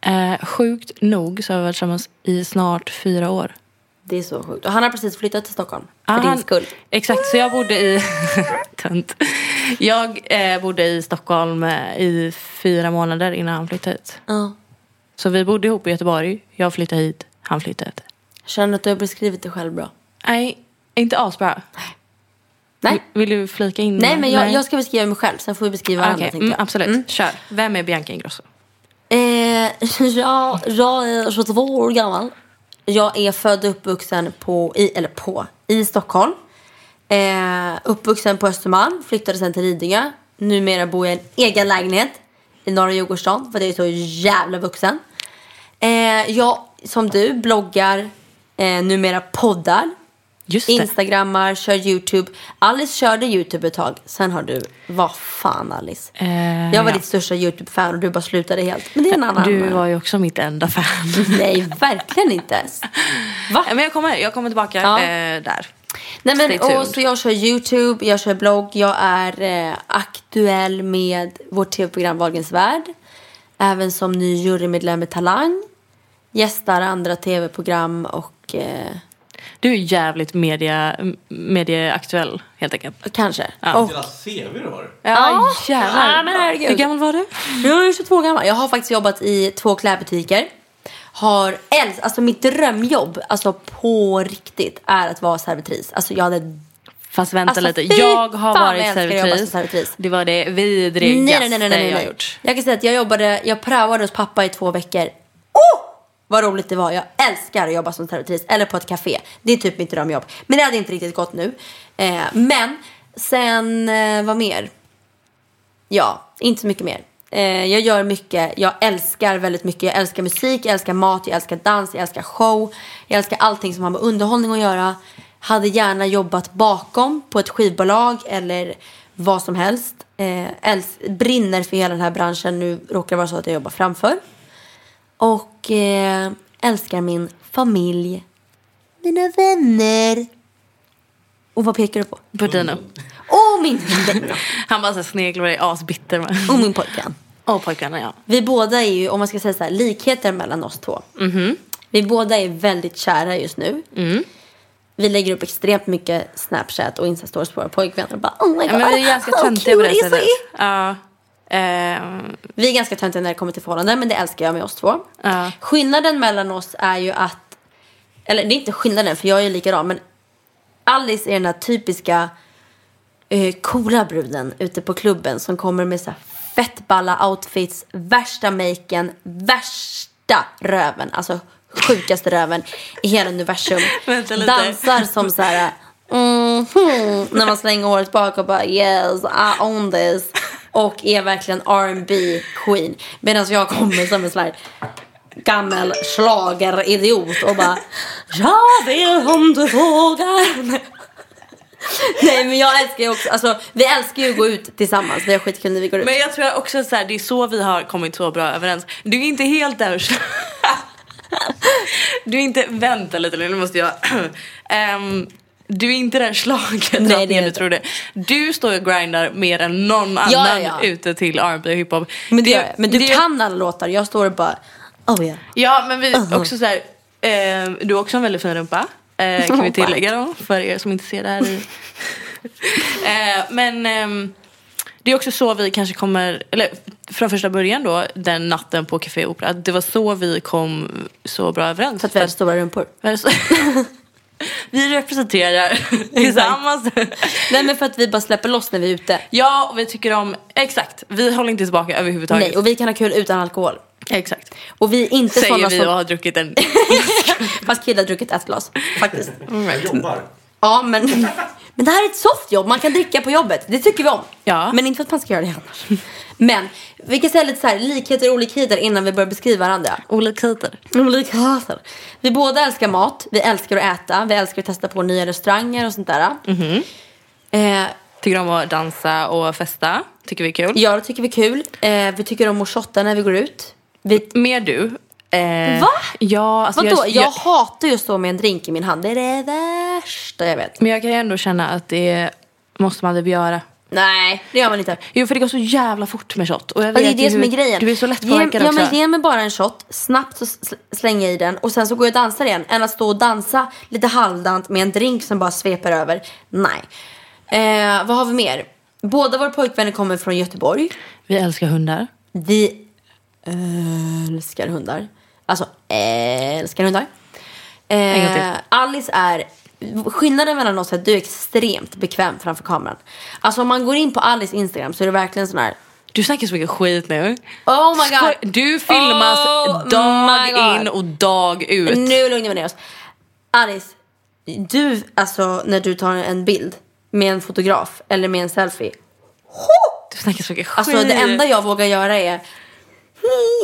Eh, sjukt nog så har vi varit tillsammans i snart fyra år. Det är så sjukt. Och han har precis flyttat till Stockholm. För Ah, din skull. Exakt, så jag bodde i... [LAUGHS] Tönt. Jag eh, bodde i Stockholm eh, i fyra månader innan han flyttade hit. Ja. Så vi bodde ihop i Göteborg. Jag flyttade hit, han flyttade hit. Känner du att du har beskrivit dig själv bra? Nej, inte asbra. Nej. Vill du flika in? Nej, men jag, jag ska beskriva mig själv. Sen får vi beskriva varandra. Tänkte mm, absolut. Kör. Vem är Bianca Ingrosso? Eh, [LAUGHS] ja, jag är 22 år gammal. Jag är född och uppvuxen på, i, eller på, i Stockholm. Eh, uppvuxen på Östermalm, flyttade sen till Lidingö. Numera bor jag i en egen lägenhet i norra Djurgårdsstaden för det är så jävla vuxen. Eh, jag, som du, bloggar, eh, numera poddar. Just det. Instagrammar, kör YouTube. Alice körde YouTube ett tag. Sen har du, vad fan Alice. Eh, jag var ja. ditt största YouTube-fan och du bara slutade helt. Men det är en annan. Du var ju också mitt enda fan. [LAUGHS] Nej, verkligen inte. Va? men jag kommer, jag kommer tillbaka Ja. eh, där. Nej, men, och så jag kör YouTube, jag kör blogg, jag är eh, aktuell med vårt tv-program Wahlgrens värld. Även som ny jurymedlem i Talang. Gästar andra tv-program och eh, Du är jävligt media, medieaktuell helt enkelt. kanske. Ja. Och, CV du har. Ja, jävlar. Ja, men herregud. Hur gammal var du? jag är 22 gammal. Jag har faktiskt jobbat i två klädbutiker. Har älsk, alltså mitt drömjobb, alltså på riktigt, är att vara servitris. Alltså jag hade Fast vänta Alltså, lite. Jag har varit jag servitris. servitris. Det var det Nej, vidrigaste nej, nej, nej, nej, jag har nej. gjort. Jag kan säga att jag jobbade, jag praoade hos pappa i två veckor. Oh! Vad roligt det var. Jag älskar att jobba som servitris eller på ett café. Det är typ mitt drömjobb. Men det hade inte riktigt gått nu. Eh, men sen, eh, vad mer? Ja, inte så mycket mer. Eh, jag gör mycket, jag älskar väldigt mycket. Jag älskar musik, jag älskar mat, jag älskar dans, jag älskar show. Jag älskar allting som har med underhållning att göra. Hade gärna jobbat bakom på ett skivbolag eller vad som helst. Eh, brinner för hela den här branschen. Nu råkar det vara så att jag jobbar framför. Och eh, älskar min familj. Mina vänner. Och vad pekar du på? Budino. Och min. [LAUGHS] Han bara så här sneglar och är asbitter. Och min pojkvän. Och pojkarna ja. Vi båda är ju, om man ska säga så här, likheter mellan oss två. Vi båda är väldigt kära just nu. Vi lägger upp extremt mycket Snapchat och Insta-stories på våra pojkvänner. Och bara, oh my god, ja men vi är ganska how töntiga på det sättet. Ja. Eh, Vi är ganska töntiga när det kommer till förhållanden men det älskar jag med oss två. Ja. Skillnaden mellan oss är ju att, eller det är inte skillnaden för jag är ju likadan men Alice är den här typiska eh, coola bruden ute på klubben som kommer med så här fett balla outfits, värsta maken, värsta röven, alltså sjukaste röven i hela universum. [LAUGHS] Dansar som så här mhm, när man slänger håret bak och bara yes I own this och är verkligen R&B queen medan jag kommer som en sån här gammal schlageridiot och bara Jag vill om du vågar Nej men jag älskar ju också, alltså vi älskar ju att gå ut tillsammans, vi har skitkul när vi går ut. Men jag tror också så här, det är så vi har kommit så bra överens. Du är inte helt där. [LAUGHS] Du är inte, vänta lite nu måste jag. um, [CLEARS THROAT] du är inte den Nej, det är du inte. trodde. Du står och grindar mer än någon annan Ja, ja. ute till R&B och hiphop. men, det, men du det- kan alla låtar, jag står och bara oh yeah. Ja men vi Uh-huh. också så här, ehm, du har också en väldigt fin rumpa. Eh, kan vi [LAUGHS] Oh, tillägga då för er som inte ser det här i. [LAUGHS] eh, men ehm, det är också så vi kanske kommer, eller från första början då, den natten på Café Opera. Det var så vi kom så bra överens. För att vi har stora rumpor. [LAUGHS] Vi representerar [LAUGHS] tillsammans. Nej men för att vi bara släpper loss när vi är ute. ja, och vi tycker om, exakt, vi håller inte tillbaka överhuvudtaget. Nej, och vi kan ha kul utan alkohol. Exakt. Och vi är inte Säger sådana vi som... och har druckit en [LAUGHS] Fast killar har druckit ett glas, faktiskt. Jag jobbar. Ja, men, men det här är ett soft jobb. Man kan dricka på jobbet. Det tycker vi om. Ja. Men inte för att man ska göra det annars. Men vi kan säga lite så här, likheter och olikheter innan vi börjar beskriva varandra. olikheter. Olikheter. Vi båda älskar mat. Vi älskar att äta. Vi älskar att testa på nya restauranger och sånt där. Eh, Tycker om att dansa och festa. Tycker vi är kul. ja, det tycker vi är kul. Eh, vi tycker om att shotta när vi går ut. Vi, Mer du. Eh, Va? Ja, alltså vadå? jag, Jag, jag, hatar ju att stå med en drink i min hand. Det är det värsta jag vet. Men jag kan ju ändå känna att det måste man typ göra. Nej, det gör man inte. Jo för det går så jävla fort med shot. Och jag Ja, det är vet det som är hur- grejen. Du är så lätt Ge- påverkad ja, också. men Ge mig bara en shot, snabbt så sl- slänger jag i den och sen så går jag och dansar igen. Än att stå och dansa lite halvdant med en drink som bara sveper över. Nej. Eh, vad har vi mer? Båda våra pojkvänner kommer från Göteborg. Vi älskar hundar. Vi älskar hundar. Alltså älskar hundar. Gång till. Eh, Alice är Skillnaden mellan oss är att du är extremt bekväm framför kameran. Alltså om man går in på Alice Instagram så är det verkligen sån här Du snackar så mycket skit nu. Oh my god. Du filmas Oh dag in och dag ut. Nu lugnar vi ner oss. Alice, du, alltså när du tar en bild med en fotograf eller med en selfie. Du snackar så mycket skit. Alltså det enda jag vågar göra är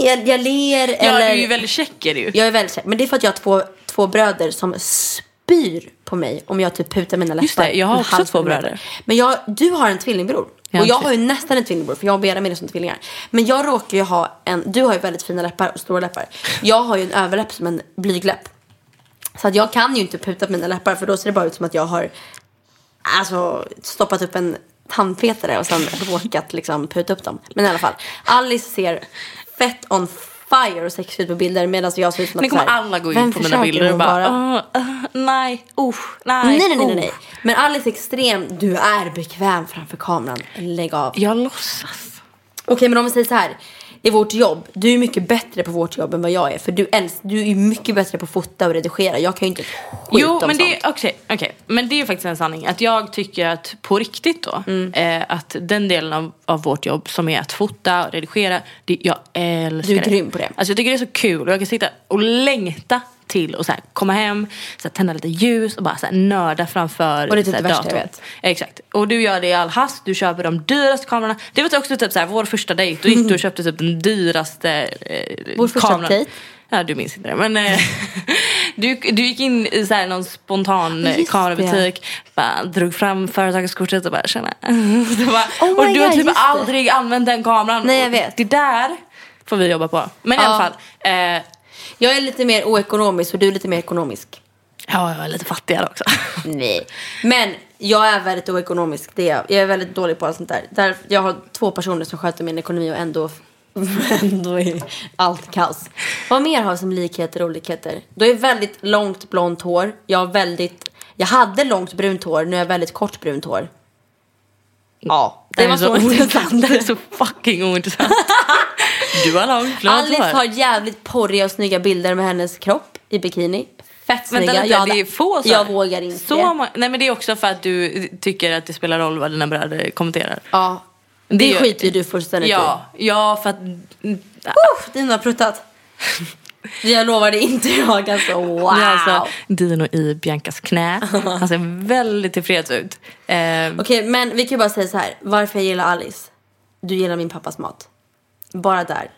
jag, jag ler Ja, eller... du är ju väldigt check är du. Jag är väldigt känd. Men det är för att jag har två, två bröder som spyr på mig om jag typ putar mina läppar. Just det, jag har också två bröder. Men jag, du har en tvillingbror. Jag och jag har ju nästan en tvillingbror för jag och Benjamin är som tvillingar. Men jag råkar ju ha en, du har ju väldigt fina läppar och stora läppar. Jag har ju en överläpp som en blygläpp. Så att jag kan ju inte puta på mina läppar för då ser det bara ut som att jag har alltså, stoppat upp en tandpetare och sen råkat liksom puta upp dem. Men i alla fall, Alice ser fett on fire och sexig ut på bilder medan jag ser ut som att kommer så här, alla gå in på mina bilder och hon bara, vara? "Åh, uh, nej, usch, nej, Nej, nej, nej, nej, usch." nej. Men Alice extrem, du är bekväm framför kameran. Lägg av. Jag låtsas. Okej, men om vi säger så här. I vårt jobb, du är mycket bättre på vårt jobb än vad jag är. För du, älsk, du är mycket bättre på att fota och redigera. Jag kan ju inte skit Jo, om men det, sånt. okej, okej. men det är faktiskt en sanning. Att jag tycker att på riktigt då, Mm. eh, att den delen av, av vårt jobb som är att fota och redigera, det, jag älskar Du är det. grym på det. Alltså jag tycker det är så kul och jag kan sitta och längta till och så här, komma hem, så här, tända lite ljus och bara så här, nörda framför Och det är typ det värsta jag vet. Exakt. Och du gör det i all hast, du köper de dyraste kamerorna. Det var också typ så här, vår första dejt, då gick du och köpte typ den dyraste eh, Vår första kameran. dejt? Ja, du minns inte det. Men eh, [LAUGHS] du, du gick in i så här någon spontan eh, Just kamerabutik, bara, drog fram företagskortet och bara tjena. [LAUGHS] Bara, Oh och du har God, typ just det. aldrig använt den kameran. Nej, jag vet. Det där får vi jobba på. Men i Ja. alla fall. Eh, Jag är lite mer oekonomisk och du är lite mer ekonomisk. ja, jag är lite fattigare också. [LAUGHS] Nej. Men jag är väldigt oekonomisk. Det är jag. jag är väldigt dålig på allt sånt där. där. Jag har två personer som sköter min ekonomi och ändå, [LAUGHS] ändå är allt kaos. Vad mer har vi som likheter och olikheter? Du är väldigt långt blont hår. Jag har väldigt... Jag hade långt brunt hår, nu har jag väldigt kort brunt hår. Ja, Det, det var är så så [LAUGHS] ointressant. Det är så fucking ointressant. Du har långt blont Alice har jävligt porriga och snygga bilder med hennes kropp i bikini. Fett snygga. Vänta jag, det är få så jag vågar inte. Så må- nej men det är också för att du tycker att det spelar roll vad dina bröder kommenterar. Ja, det, Det gör- skiter ju du fullständigt Ja, ja för att... i. Dina har pruttat. Jag lovar det inte jag alltså. Wow. Det är alltså Dino i Biancas knä. Han ser väldigt tillfreds ut. Eh, Okej, men vi kan ju bara säga så här. Varför jag gillar Alice. Du gillar min pappas mat. Bara där.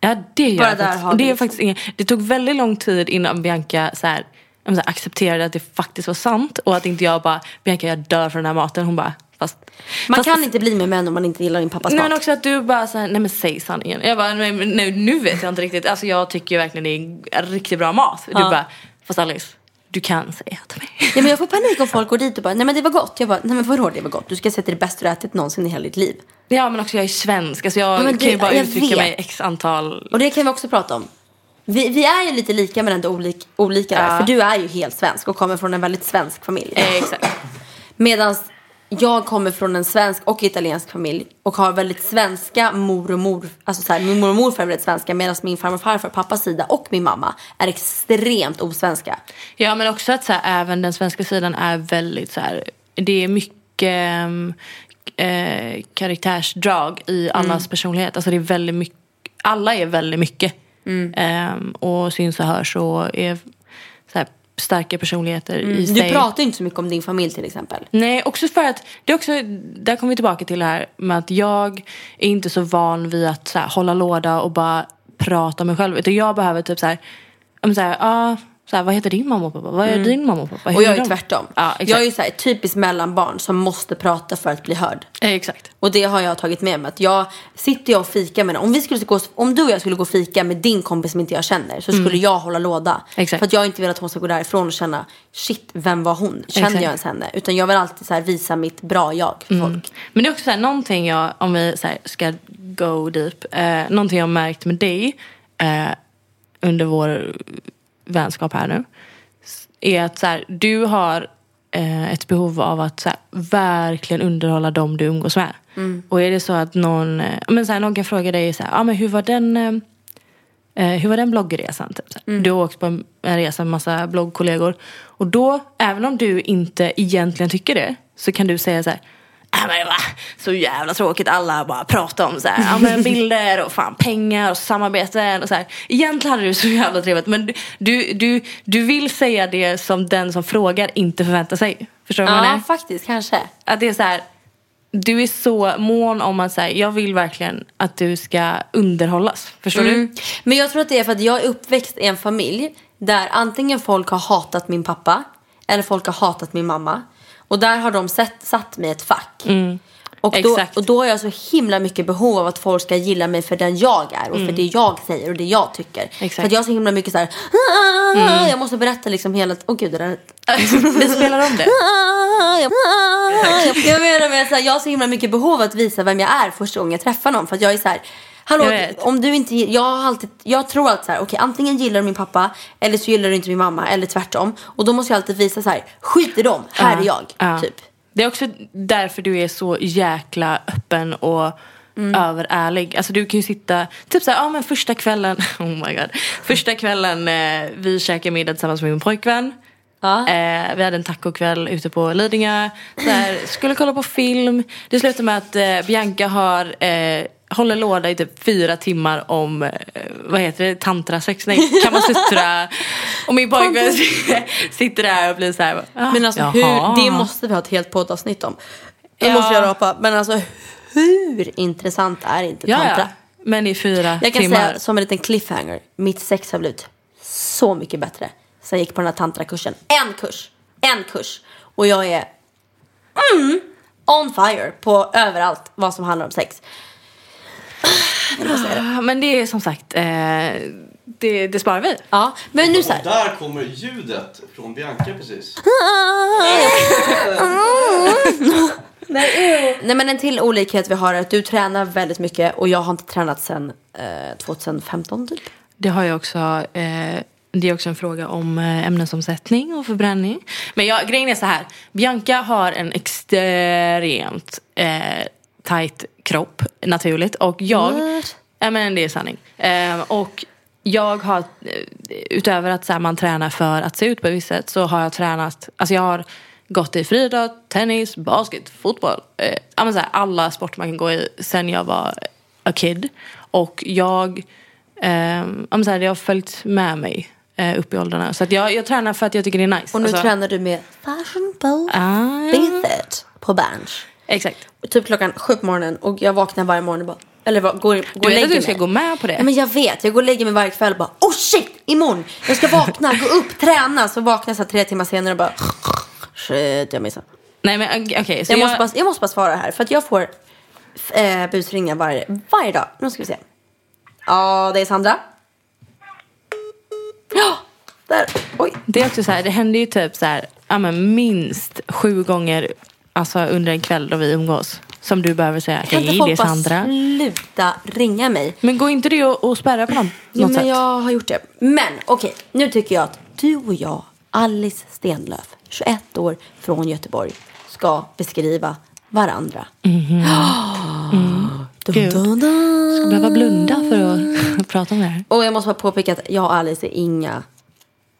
Ja det gör Bara jag faktiskt. har det, är liksom- faktiskt ingen, det tog väldigt lång tid innan Bianca så här, så här, accepterade att det faktiskt var sant. Och att inte jag bara, Bianca jag dör för den här maten. Hon bara, fast... Man fast, kan inte bli med män om man inte gillar min pappas Nej mat. men också att du bara såhär, nej men säg sanningen. Jag bara, nej, nej, nu vet jag inte riktigt. Alltså jag tycker ju verkligen det är riktigt bra mat. Du Ja. bara, fast Alice, du kan säga till mig. [LAUGHS] Ja, men jag får panik om folk går dit och bara, nej men det var gott. Jag bara, nej men vadå det var gott? Du ska säga att det är det bästa du ätit någonsin i hela ditt liv. Ja men också jag är svensk, alltså jag Ja, men kan ju det- bara uttrycka vet. mig x antal... Och det kan vi också prata om. Vi, vi är ju lite lika men ändå olik, olika där. Ja. För du är ju helt svensk och kommer från en väldigt svensk familj. Eh, exakt. Medan jag kommer från en svensk och italiensk familj och har väldigt svenska mor och mor, alltså så här, min mor och morfar är väldigt svenska medan min farmor och farfar, pappas sida och min mamma är extremt osvenska. Ja men också att så här, även den svenska sidan är väldigt så här, det är mycket eh, karaktärsdrag i allas personlighet. Alltså det är väldigt mycket, alla är väldigt mycket. Ehm, och syns och hörs och är starka personligheter i Du sig. pratar ju inte så mycket om din familj till exempel. Nej, också för att, det är också, där kommer vi tillbaka till det här med att jag är inte så van vid att så här, hålla låda och bara prata om mig själv. Utan jag behöver typ så här, så här, ah, så här, vad heter din mamma och pappa? Vad är din mamma och pappa? Hur Och jag är de? tvärtom. Ja, jag är ju så här, ett typiskt mellanbarn som måste prata för att bli hörd. Eh, exakt. Och det har jag tagit med mig. Att jag sitter jag och fikar med om, vi skulle gå, om du och jag skulle gå och fika med din kompis som inte jag känner så skulle jag hålla låda. Mm. Exakt. För att jag inte vill att hon ska gå därifrån och känna shit, vem var hon? Känner Exakt. jag ens henne? Utan jag vill alltid så här visa mitt bra jag för Mm. folk. Men det är också så här, någonting jag, om vi så här, ska go deep, eh, någonting jag har märkt med dig eh, under vår vänskap här nu. Är att så här, du har eh, ett behov av att så här, verkligen underhålla dem du umgås med. Och är det så att någon, eh, men så här, någon kan fråga dig så här, ah, men hur var den eh, Eh, hur var den bloggresan? Typ? så här. Du har åkt på en en resa med massa bloggkollegor. Och då, även om du inte egentligen tycker det, så kan du säga så här. "Ah, men va? Så jävla tråkigt, alla bara pratar om så här, ja, men bilder och fan pengar och samarbeten och så här. Egentligen hade du så jävla trevligt men du, du, du, du vill säga det som den som frågar inte förväntar sig. Förstår du vad jag Ja, menar? faktiskt kanske. Att det är så här, du är så mån om att säga, jag vill verkligen att du ska underhållas. Förstår du? Mm. Men jag tror att det är för att jag är uppväxt i en familj där antingen folk har hatat min pappa eller folk har hatat min mamma. Och där har de sett, satt mig i ett fack. Och, då, och då har jag så himla mycket behov av att folk ska gilla mig för den jag är och för det jag säger och det jag tycker. Exakt. För att jag har så himla mycket så här. "Ah", Jag måste berätta liksom hela... Åh gud, det där... Vi spelar om det. [LAUGHS] Jag, jag menar med så här, jag har så himla mycket behov av att visa vem jag är första gången jag träffar någon. För att jag är så här, hallå, om du inte, jag har alltid, jag tror alltid så här, okej antingen gillar du min pappa eller så gillar du inte min mamma eller tvärtom. Och då måste jag alltid visa så här, skit i dem, här är jag, Ja. typ. Det är också därför du är så jäkla öppen och överärlig. Alltså du kan ju sitta, typ såhär, ja men första kvällen, [LAUGHS] oh my god. Första kvällen eh, vi käkade middag tillsammans med min pojkvän. Ja. Eh, vi hade en tacokväll ute på Lidingö. Så här, skulle kolla på film. Det slutar med att eh, Bianca har eh, håller låda i typ fyra timmar om, eh, vad heter det, tantrasex? Nej, kamasutra. och min pojkvän [LAUGHS] sitter där och blir så här. ah, Men alltså jaha. hur, det måste vi ha ett helt poddavsnitt om. Nu Ja. måste jag rapa, men alltså hur intressant är inte Ja, tantra? ja. Men i fyra Jag kan timmar. säga som en liten cliffhanger, mitt sex har blivit så mycket bättre sen jag gick på den här tantrakursen. En kurs, en kurs. Och jag är mm, on fire på överallt vad som handlar om sex. Ja, Men det är som sagt, eh, det, det sparar vi. Ja, men nu så här. där kommer ljudet från Bianca precis. [LAUGHS] Nej men en till olikhet vi har är att du tränar väldigt mycket och jag har inte tränat sen eh, 2015 typ. Det har jag också. Eh, det är också en fråga om eh, ämnesomsättning och förbränning. Men jag, grejen är så här. Bianca har en extremt eh, tight kropp naturligt. Och jag... Ja men det är sanning. Eh, och jag har, utöver att så här, man tränar för att se ut på ett visst sätt så har jag tränat, alltså jag har gått i friidrott, tennis, basket, fotboll. Eh, ja, men så här, alla sporter man kan gå i sen jag var a kid. Och jag, eh, ja, men så här, det har följt med mig eh, upp i åldrarna. Så att jag, jag tränar för att jag tycker det är nice. Och nu Alltså, tränar du med Fashion Bowl Ah, Bithet på Berns. Exakt. Typ klockan sju på morgonen och jag vaknar varje morgon och bara, eller vad, går, går Du vet att du ska mig. gå med på det? Ja, men jag vet, jag går och lägger mig varje kväll och bara oh shit, imorgon, jag ska vakna, gå upp, träna. Så vaknar jag så tre timmar senare och bara shit, jag missade. Nej men okej. okej, så Jag, måste bara, jag måste bara svara här för att jag får eh, busringar varje, varje dag. Nu ska vi se. Ja, det är Sandra. Ja, där. Oj. Det är också så här, det händer ju typ så här, ja, men minst sju gånger alltså under en kväll då vi umgås. Som du behöver säga, Kan inte hej det är bara Sandra. sluta ringa mig? Men går inte det att, att spärra på något, Jo, något men sätt? jag har gjort det. Men okej, nu tycker jag att du och jag, Alice Stenlöf, 21 år från Göteborg, ska beskriva varandra. Mhm. Dun, [GASPS] Gud. dun, dun. Ska behöva blunda för att [LAUGHS] prata om det här. Och jag måste bara påpeka att jag och Alice är inga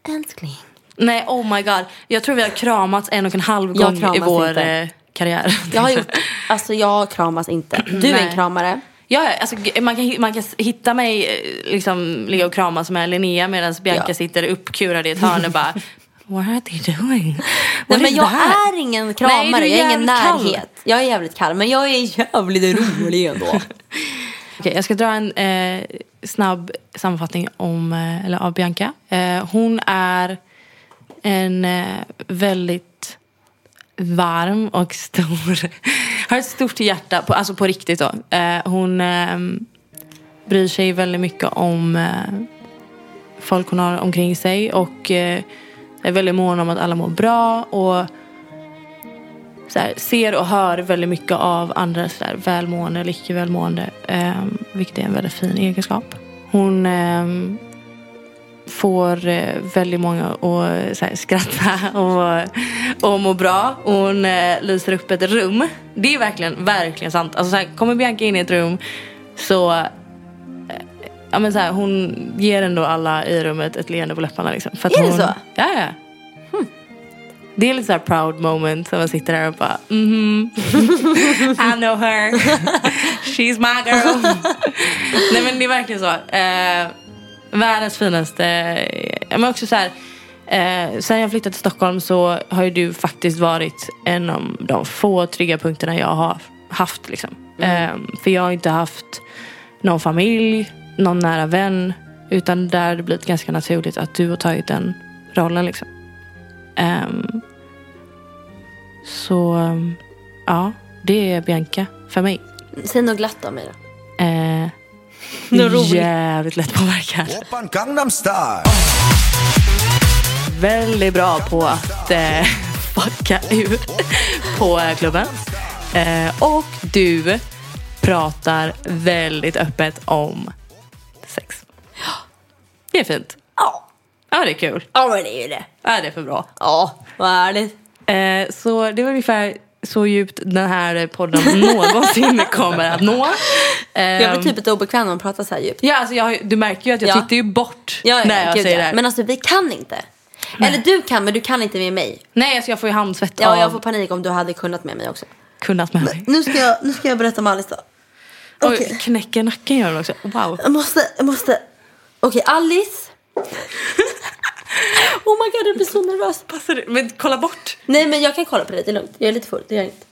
älskling. Nej, oh my god. Jag tror vi har kramats en och en halv gång i vår inte. eh, karriär. Jag har gjort, alltså jag kramas inte. Du är en kramare. Ja, alltså, man, kan, man kan hitta mig eh, liksom ligga och kramas med Linnea medan Bianca Ja. sitter uppkurad i ett hörn och bara [LAUGHS] What are they doing? What Nej, men jag that?" är ingen kramare, Nej, är jag är ingen jävligt kall. närhet. Jag är jävligt kall, men jag är jävligt rolig ändå. [LAUGHS] Okej, jag ska dra en eh, snabb sammanfattning om, eh, eller av Bianca. Eh, hon är en eh, väldigt varm och stor, [LAUGHS] har ett stort hjärta, på, alltså på riktigt då. Eh, hon eh, bryr sig väldigt mycket om eh, folk hon har omkring sig och eh, är väldigt mån om att alla mår bra och så här, ser och hör väldigt mycket av andras så här, välmående eller icke välmående. Eh, vilket är en väldigt fin egenskap. Hon eh, får eh, väldigt många att så här, skratta [LAUGHS] och, och må bra. Hon eh, lyser upp ett rum. Det är verkligen, verkligen sant. Alltså, så här, kommer Bianca in i ett rum så eh, Ja, men så här, hon ger ändå alla i rummet ett leende på läpparna. Liksom, för att Är det hon, så? Ja, ja. Det är lite så här proud moment. Så man sitter där och bara mhm. [LAUGHS] I know her. She's my girl. [LAUGHS] Nej men det är verkligen så. Eh, världens finaste. eh, Men också så här. Eh, sen jag flyttade till Stockholm så har ju du faktiskt varit en av de få trygga punkterna jag har haft. Liksom. Eh, för jag har inte haft någon familj, någon nära vän. Utan där har det blivit ganska naturligt att du har tagit den rollen. Liksom. Ehm, så ja, det är Bianca för mig. Säg något glatt om mig då. Eh. Jävligt lätt påverkad. Oppan Gangnam Style. Väldigt bra på att eh, [LAUGHS] fucka ur på eh, klubben. Eh, och du pratar väldigt öppet om sex. [GASPS] Det är fint. Ja, Ja, det är kul. ja men det är ju det. Ja, det är för bra. Ja, vad härligt. Eh, så det var ungefär så djupt den här podden [LAUGHS] någonsin kommer att nå. Jag blir typ lite obekväm när man pratar så här djupt. Ja, alltså jag, du märker ju att jag Ja. tittar ju bort Ja, ja, när jag gud, säger det här. Men alltså vi kan inte. Eller du kan, men du kan inte med mig. Nej, alltså jag får ju handsvett Ja, av jag får panik om du hade kunnat med mig också. kunnat med mig. Nu ska jag, nu ska jag berätta om Alice då. Okej. Oj, knäcker nacken gör den också. Wow. Jag måste, jag måste. Okej, Alice. [LAUGHS] oh my god, jag blir så nervös. Passar det? Men kolla bort. Nej, men jag kan kolla på det. Det är lugnt. Jag är lite full. Det gör inget.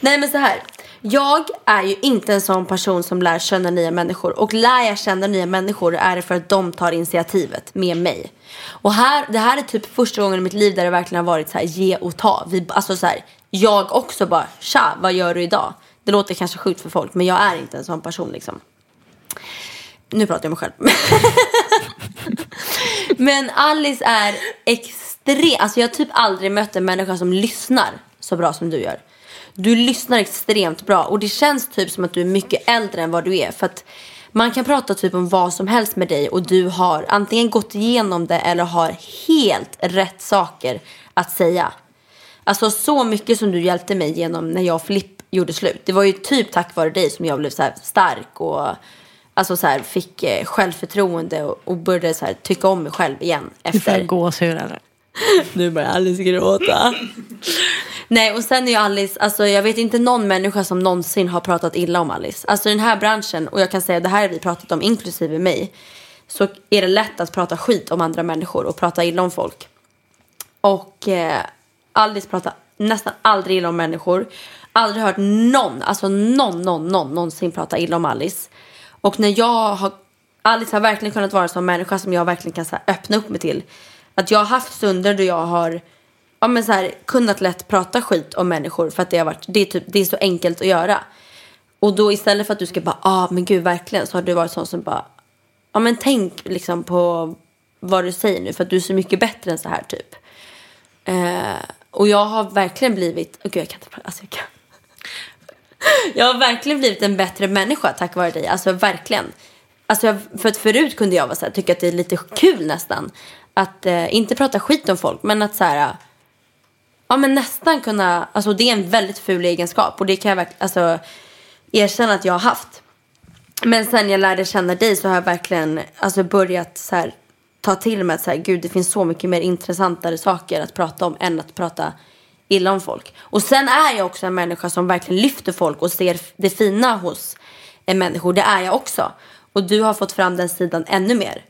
Nej, men så här. Jag är ju inte en sån person som lär känna nya människor. Och lär jag känna nya människor är det för att de tar initiativet med mig. Och här, det här är typ första gången i mitt liv där det verkligen har varit så här ge och ta. Vi, alltså så här, jag också bara, tja, vad gör du idag? Det låter kanske sjukt för folk, men jag är inte en sån person liksom. Nu pratar jag om mig själv. [LAUGHS] Men Alice är extrem. Alltså jag har typ aldrig mött en människa som lyssnar så bra som du gör. Du lyssnar extremt bra och det känns typ som att du är mycket äldre än vad du är. För att man kan prata typ om vad som helst med dig och du har antingen gått igenom det eller har helt rätt saker att säga. Alltså så mycket som du hjälpte mig genom när jag och Filipp gjorde slut. Det var ju typ tack vare dig som jag blev så här stark och alltså så här, fick eh, självförtroende och, och började så här, tycka om mig själv igen. Du får Efter. gåshud eller? [LAUGHS] Nu börjar Alice gråta. Nej och sen är ju Alice, alltså jag vet inte någon människa som någonsin har pratat illa om Alice. Alltså i den här branschen, och jag kan säga det här har vi pratat om inklusive mig. Så är det lätt att prata skit om andra människor och prata illa om folk. Och eh, Alice pratar nästan aldrig illa om människor. Aldrig hört någon, alltså någon, någon, någon någonsin prata illa om Alice. Och när jag har, Alice har verkligen kunnat vara en sån människa som jag verkligen kan så här, öppna upp mig till. Att jag har haft stunder då jag har ja, men så här, kunnat lätt prata skit om människor för att det har varit, det är, typ, det är så enkelt att göra. Och då istället för att du ska bara, ah men gud verkligen, så har du varit sån som bara, ja men tänk liksom på vad du säger nu för att du är så mycket bättre än så här typ. Eh, och jag har verkligen blivit, oh, gud jag kan inte prata, alltså jag kan. Jag har verkligen blivit en bättre människa tack vare dig, alltså verkligen. Alltså jag, för att förut kunde jag vara så här, tycka att det är lite kul nästan. Att eh, inte prata skit om folk, men att så här, ja men nästan kunna, alltså det är en väldigt ful egenskap och det kan jag verkligen, alltså erkänna att jag har haft. Men sen jag lärde känna dig så har jag verkligen alltså, börjat så här, ta till mig att så här, gud det finns så mycket mer intressantare saker att prata om än att prata illa om folk. Och sen är jag också en människa som verkligen lyfter folk och ser det fina hos en människor. Det är jag också. Och du har fått fram den sidan ännu mer.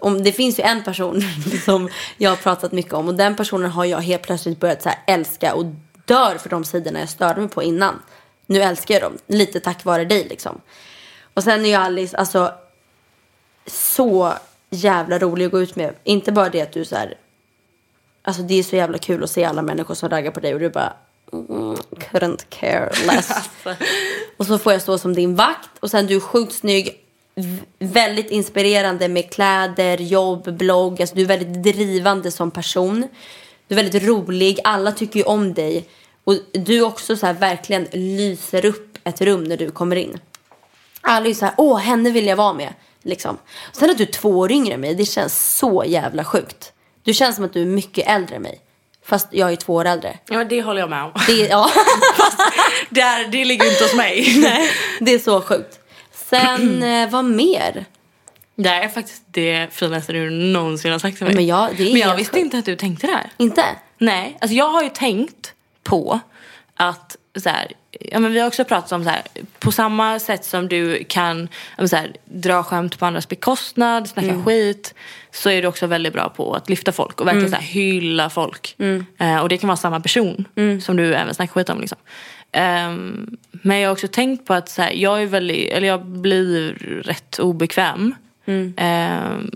Om, det finns ju en person [LAUGHS] som jag har pratat mycket om och den personen har jag helt plötsligt börjat så här älska och dör för de sidorna jag störde mig på innan. Nu älskar jag dem, lite tack vare dig liksom. Och sen är ju Alice, alltså så jävla rolig att gå ut med. Inte bara det att du så här, alltså det är så jävla kul att se alla människor som raggar på dig och du bara mm, couldn't care less. [LAUGHS] och så får jag stå som din vakt och sen du är sjukt snygg, väldigt inspirerande med kläder, jobb, blogg. Alltså du är väldigt drivande som person. Du är väldigt rolig, alla tycker ju om dig. Och du också så här verkligen lyser upp ett rum när du kommer in. Alla är så här, åh henne vill jag vara med. Liksom. Sen att du är två år yngre än mig, det känns så jävla sjukt. Du känns som att du är mycket äldre än mig. Fast jag är två år äldre. Ja det håller jag med om. Det, ja, [LAUGHS] Det, är, det ligger inte hos mig. [LAUGHS] nej, det är så sjukt. Sen, [CLEARS THROAT] eh, vad mer? Det här är faktiskt det finaste du någonsin har sagt till mig. Men jag- det är Men jag visste sjukt. inte att du tänkte det här. Inte? Nej, alltså jag har ju tänkt på att så här, ja men vi har också pratat om så här, på samma sätt som du kan ja så här, dra skämt på andras bekostnad, snacka skit, så är du också väldigt bra på att lyfta folk och verkligen så här, hylla folk. Eh, och det kan vara samma person som du även snackar skit om. Liksom. Ehm, men jag har också tänkt på att så jag är väldigt, eller jag blir rätt obekväm. Ehm,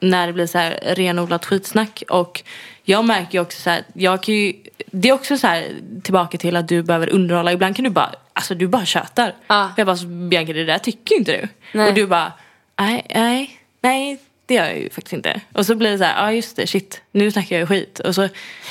när det blir så här renodlat skitsnack. Och jag märker ju också så här, jag kan ju, det är också så här tillbaka till att du behöver underhålla. Ibland kan du bara, alltså du bara tjötar. Ja. Jag bara, Bianca det där tycker inte du. Nej. Och du bara, nej, nej, nej. Gör jag ju faktiskt inte. Och så blir det så här, ja just det, shit, nu snackar jag skit. Och så,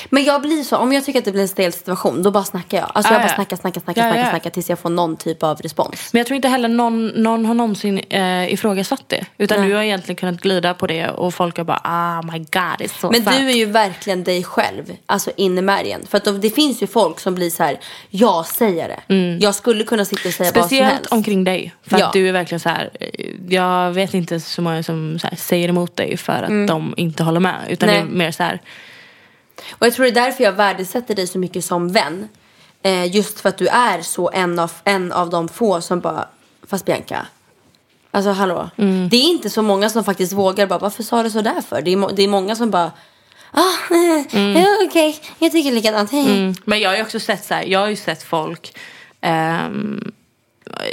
Men jag blir så, om jag tycker att det blir en stel situation, då bara snackar jag. Alltså Ja, jag bara ja. snackar, snackar, snackar, Ja, snackar, ja. snackar tills jag får någon typ av respons. men jag tror inte heller någon, någon har någonsin eh, ifrågasatt det. Utan Nej. du har egentligen kunnat glida på det och folk har bara, ah my god, det är så Men sant." du är ju verkligen dig själv, alltså in i märgen. För att då- det finns ju folk som blir så här, jag säger det. Jag skulle kunna sitta och säga vad som Speciellt helst. omkring dig. För att du är verkligen så här. eh, Jag vet inte så många som så här, säger emot dig för att de inte håller med. Utan Mm. Nej. det är mer så här. Och jag tror det är därför jag värdesätter dig så mycket som vän. Eh, just för att du är så en av, en av de få som bara, fast Bianca. Alltså hallå. Mm. Det är inte så många som faktiskt vågar bara, varför sa du så där för? Det är, det är många som bara, ah, eh, [LAUGHS] ja, okej, jag tycker likadant. Mm. Men jag har ju också sett så här. Jag har ju sett folk. ehm,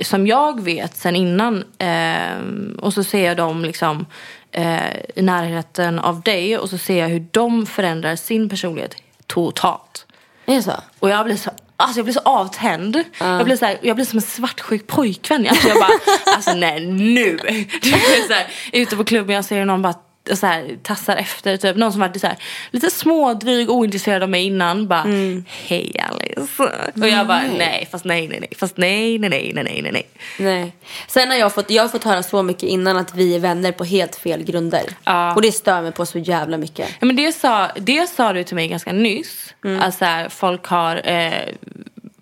som jag vet sen innan. ehm, och så ser jag dem liksom. eh, I närheten av dig. Och så ser jag hur de förändrar sin personlighet totalt. Är det så? Och jag blir så, alltså jag blir så avtänd. Jag, blir så här, jag blir som en svartsjuk pojkvän. Alltså jag bara, alltså nej nu. [LAUGHS] Du vet, så här, ute på klubben jag ser någon bara så här, tassar efter. Typ. Någon som varit så här, lite smådryg, ointresserad av mig innan. Bara, hej Alice. Och jag bara, nej, fast nej, nej, nej. Fast nej, nej, nej, nej, nej, nej, nej. Sen har jag fått, jag har fått höra så mycket innan att vi är vänner på helt fel grunder. Ja. Och det stör mig på så jävla mycket. Ja, men det, sa, det sa du till mig ganska nyss. Mm. Att så här, folk har eh,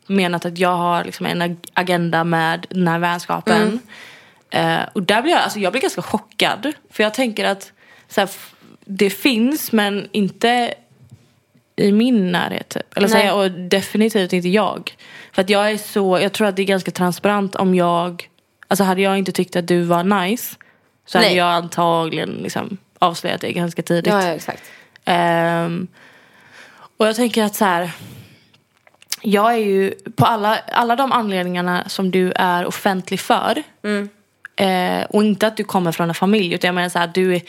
menat att jag har liksom en ag- agenda med den här vänskapen. Mm. Eh, och där blir jag, alltså jag blir ganska chockad. För jag tänker att så här, det finns men inte i min närhet. Typ. Eller så här, och definitivt inte jag. För att jag är så, jag tror att det är ganska transparent om jag, alltså hade jag inte tyckt att du var nice. Så hade Nej. jag antagligen liksom avslöjat det ganska tidigt. Ja, ja exakt. Ehm, och jag tänker att så här. Jag är ju på alla, alla de anledningarna som du är offentlig för. Eh, och inte att du kommer från en familj. Utan jag menar så här, du är,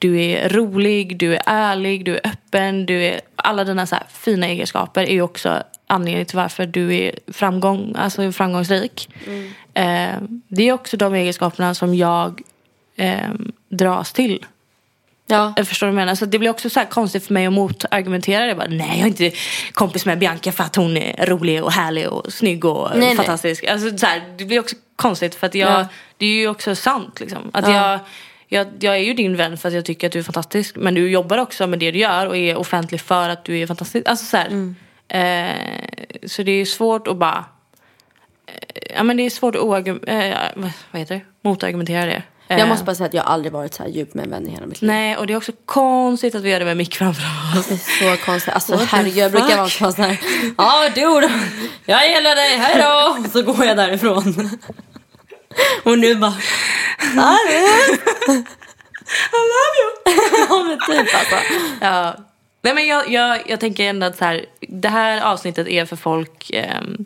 du är rolig, du är ärlig, du är öppen. Du är, alla dina så fina egenskaper är ju också anledningen till varför du är framgång, alltså framgångsrik. Eh, det är också de egenskaperna som jag eh, dras till. Ja. Jag förstår vad du menar. Så det blir också så konstigt för mig att motargumentera det. Bara, nej, jag är inte kompis med Bianca för att hon är rolig och härlig och snygg och Nej, nej. fantastisk. Alltså, så här, det blir också konstigt för att jag, Ja. det är ju också sant. Liksom. Att Ja. jag, jag, jag är ju din vän för att jag tycker att du är fantastisk. Men du jobbar också med det du gör och är offentlig för att du är fantastisk. Alltså, så, Mm. eh, så det är svårt att bara... Eh, ja, men det är svårt att eh, vad heter det? motargumentera det. Eh, Jag måste bara säga att jag aldrig varit så här djup med en vän i hela mitt liv. Nej, och det är också konstigt att vi gör det med mick framför oss. Det är så konstigt. Alltså What herregud, jag brukar vara så här. Ja du. Jag gillar dig, hej då. Så går jag därifrån. Och nu bara. I love you. [LAUGHS] Ja men typ alltså. Ja. Nej men jag, jag, jag tänker ändå att så här, det här avsnittet är för folk, ehm,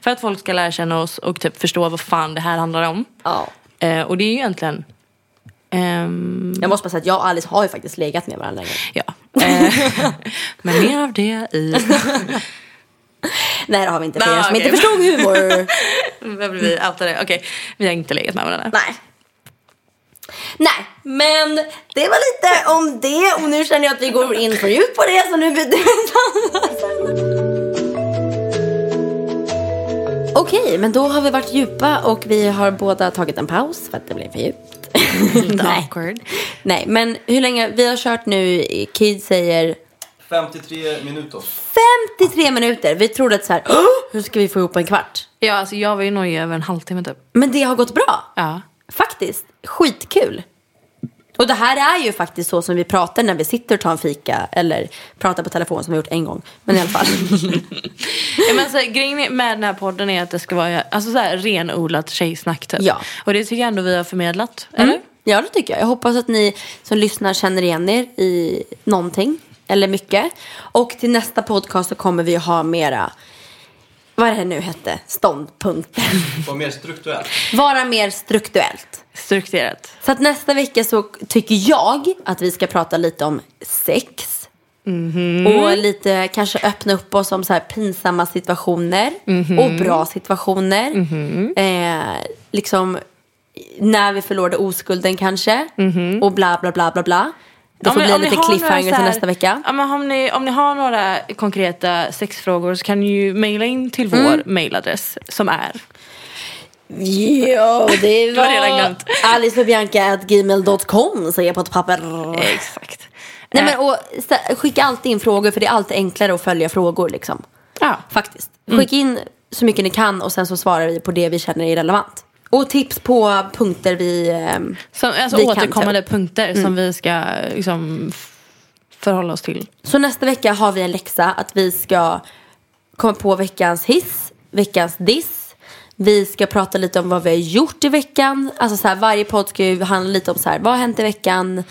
för att folk ska lära känna oss och typ förstå vad fan det här handlar om. Ja. Eh, och det är ju egentligen, ehm, Jag måste bara säga att jag och Alice har ju faktiskt legat med varandra länge. ja. Eh, [LAUGHS] men mer av det i... [LAUGHS] [LAUGHS] Nej det har vi inte för er som okej. inte förstod humor. [LAUGHS] Blir vi outade? Okej, vi har inte legat med varandra. Nej. Nej, men det var lite om det och nu känner jag att vi går in för djupt på det så nu byter vi Okej, men då har vi varit djupa och vi har båda tagit en paus för att det blev för djupt. [LAUGHS] Lite Nej. awkward. Nej, men hur länge? Vi har kört nu, Kid säger 53 minuter. 53 minuter. Vi trodde att så här, "Åh, hur ska vi få ihop en kvart? Ja, alltså jag var ju nojig över en halvtimme typ. Men det har gått bra. Ja. Faktiskt. Skitkul. Och det här är ju faktiskt så som vi pratar när vi sitter och tar en fika eller pratar på telefon som vi har gjort en gång. Men i alla fall. [LAUGHS] Ja, men så, här, grejen med den här podden är att det ska vara alltså, så här, renodlat tjejsnack typ. Ja. Och det tycker jag ändå vi har förmedlat. Eller? ja, det tycker jag. Jag hoppas att ni som lyssnar känner igen er i någonting. Eller mycket. Och till nästa podcast så kommer vi ha mera, vad det nu hette, ståndpunkter. [LAUGHS] Var mer strukturellt. Vara mer strukturellt. Strukturerat. Så att nästa vecka så tycker jag att vi ska prata lite om sex. Och lite kanske öppna upp oss om så här pinsamma situationer och bra situationer. Eh, liksom när vi förlorade oskulden kanske. Och bla bla bla bla bla. Det Ja, får men bli lite några cliffhanger till nästa vecka. Ja, men om, ni, om ni har några konkreta sexfrågor så kan ni ju mejla in till vår mejladress som är Ja, det [LAUGHS] var redan var glömt. Alice och Bianca at gmail.com säger jag på ett papper. Exakt. Nej, Eh, men, och, stä- skicka alltid in frågor för det är alltid enklare att följa frågor. Liksom. ja. Faktiskt. Skicka in så mycket ni kan och sen så svarar vi på det vi känner är relevant. Och tips på punkter vi... ehm, Som, alltså vi återkommande punkter som vi ska liksom, förhålla oss till. Så nästa vecka har vi en läxa att vi ska komma på veckans hiss, veckans diss. Vi ska prata lite om vad vi har gjort i veckan. Alltså så här, varje podd ska ju handla lite om så här, vad har hänt i veckan?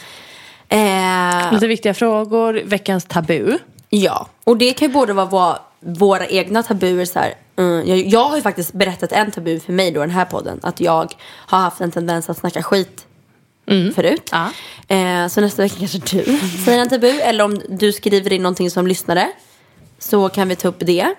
Eh, Lite viktiga frågor, veckans tabu. Ja, och det kan ju både vara våra egna tabuer. Så här, mm, jag, jag har ju faktiskt berättat en tabu för mig då, den här podden. Att jag har haft en tendens att snacka skit förut. Ja. Eh, så nästa vecka kanske du [LAUGHS] säger en tabu. Eller om du skriver in någonting som lyssnare. Så kan vi ta upp det.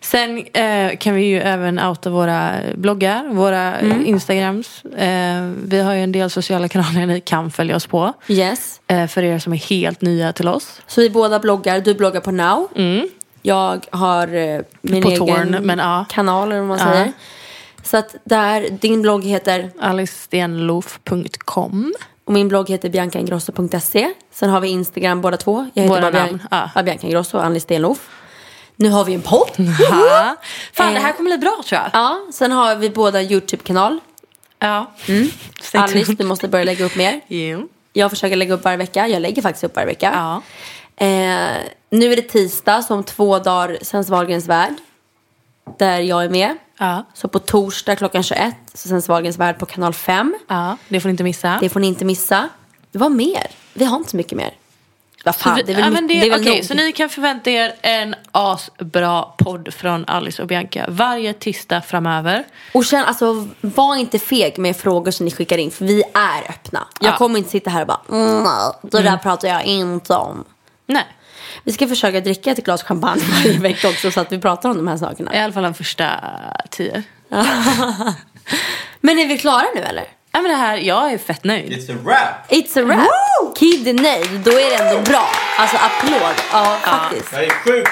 Sen eh, kan vi ju även outa våra bloggar, våra Mm. Instagrams. Eh, vi har ju en del sociala kanaler ni kan följa oss på. Yes. Eh, för er som är helt nya till oss. Så vi båda bloggar. Du bloggar på Now. Jag har eh, min På egen Torn, men ja. kanal eller vad man Ja. säger. Så att där, din blogg heter alicestenlof.com och min blogg heter biancaingrosso.se. Sen har vi Instagram båda två. Jag heter Våra bara namn, Bian- ja. Bianca Ingrosso och Ann Stenlof. Nu har vi en podd. [LAUGHS] Fan Eh. det här kommer bli bra tror jag. Ja, sen har vi båda en YouTube-kanal. Ja. [LAUGHS] Stay Alice, du måste börja lägga upp mer. Jo. Jag försöker lägga upp varje vecka. Jag lägger faktiskt upp varje vecka. Ja. Eh, nu är det tisdag, så om två dagar sänds Wahlgrens värld. Där jag är med. Ja. Så på torsdag klockan 21 så sänds Wahlgrens värld på kanal 5. ja, det får ni inte missa. Det får ni inte missa. Vad mer? Vi har inte så mycket mer. Vad fan, det är väl, ja, det, det är väl nog. Så ni kan förvänta er en asbra podd från Alice och Bianca varje tisdag framöver. Och känn, alltså, var inte feg med frågor som ni skickar in, för vi är öppna. Jag Ja. kommer inte sitta här och bara, mm, det där pratar jag inte om. Nej, Vi ska försöka dricka ett glas champagne varje vecka också så att vi pratar om de här sakerna. i alla fall de första tio. Men är vi klara nu eller? Ja, men det här, jag är fett nöjd. It's a wrap! It's a wrap! Kid är nöjd, då är det ändå bra. Alltså applåd, ja faktiskt. Jag är sjukt,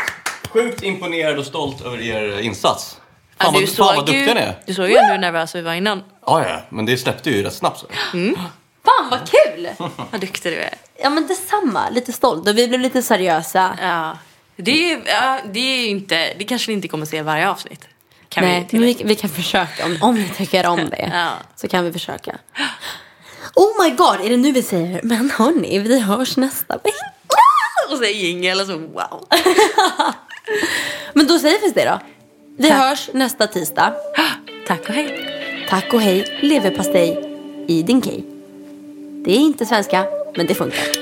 sjukt imponerad och stolt över er insats. Ja, Fan, du vad, fan vad såg duktiga ju, ni är. Du såg ju ändå hur nervösa vi var innan. Ja, ja, men det släppte ju rätt snabbt. Så. Fan vad kul! [LAUGHS] Vad duktig du är. Ja men detsamma, lite stolt och vi blev lite seriösa. Ja. Det, är, ja, det är inte, det kanske ni inte kommer se varje avsnitt. Kan Nej, vi men vi, vi kan försöka om, om ni tycker om det. Ja. Så kan vi försöka. Oh my god, är det nu vi säger Men hörni, vi hörs nästa vecka. [LAUGHS] Och så jingel och så wow. [LAUGHS] Men då säger vi det då. Vi hörs nästa tisdag. [GASPS] Tack och hej. Tack och hej, leverpastej i din kej. Det är inte svenska, men det funkar.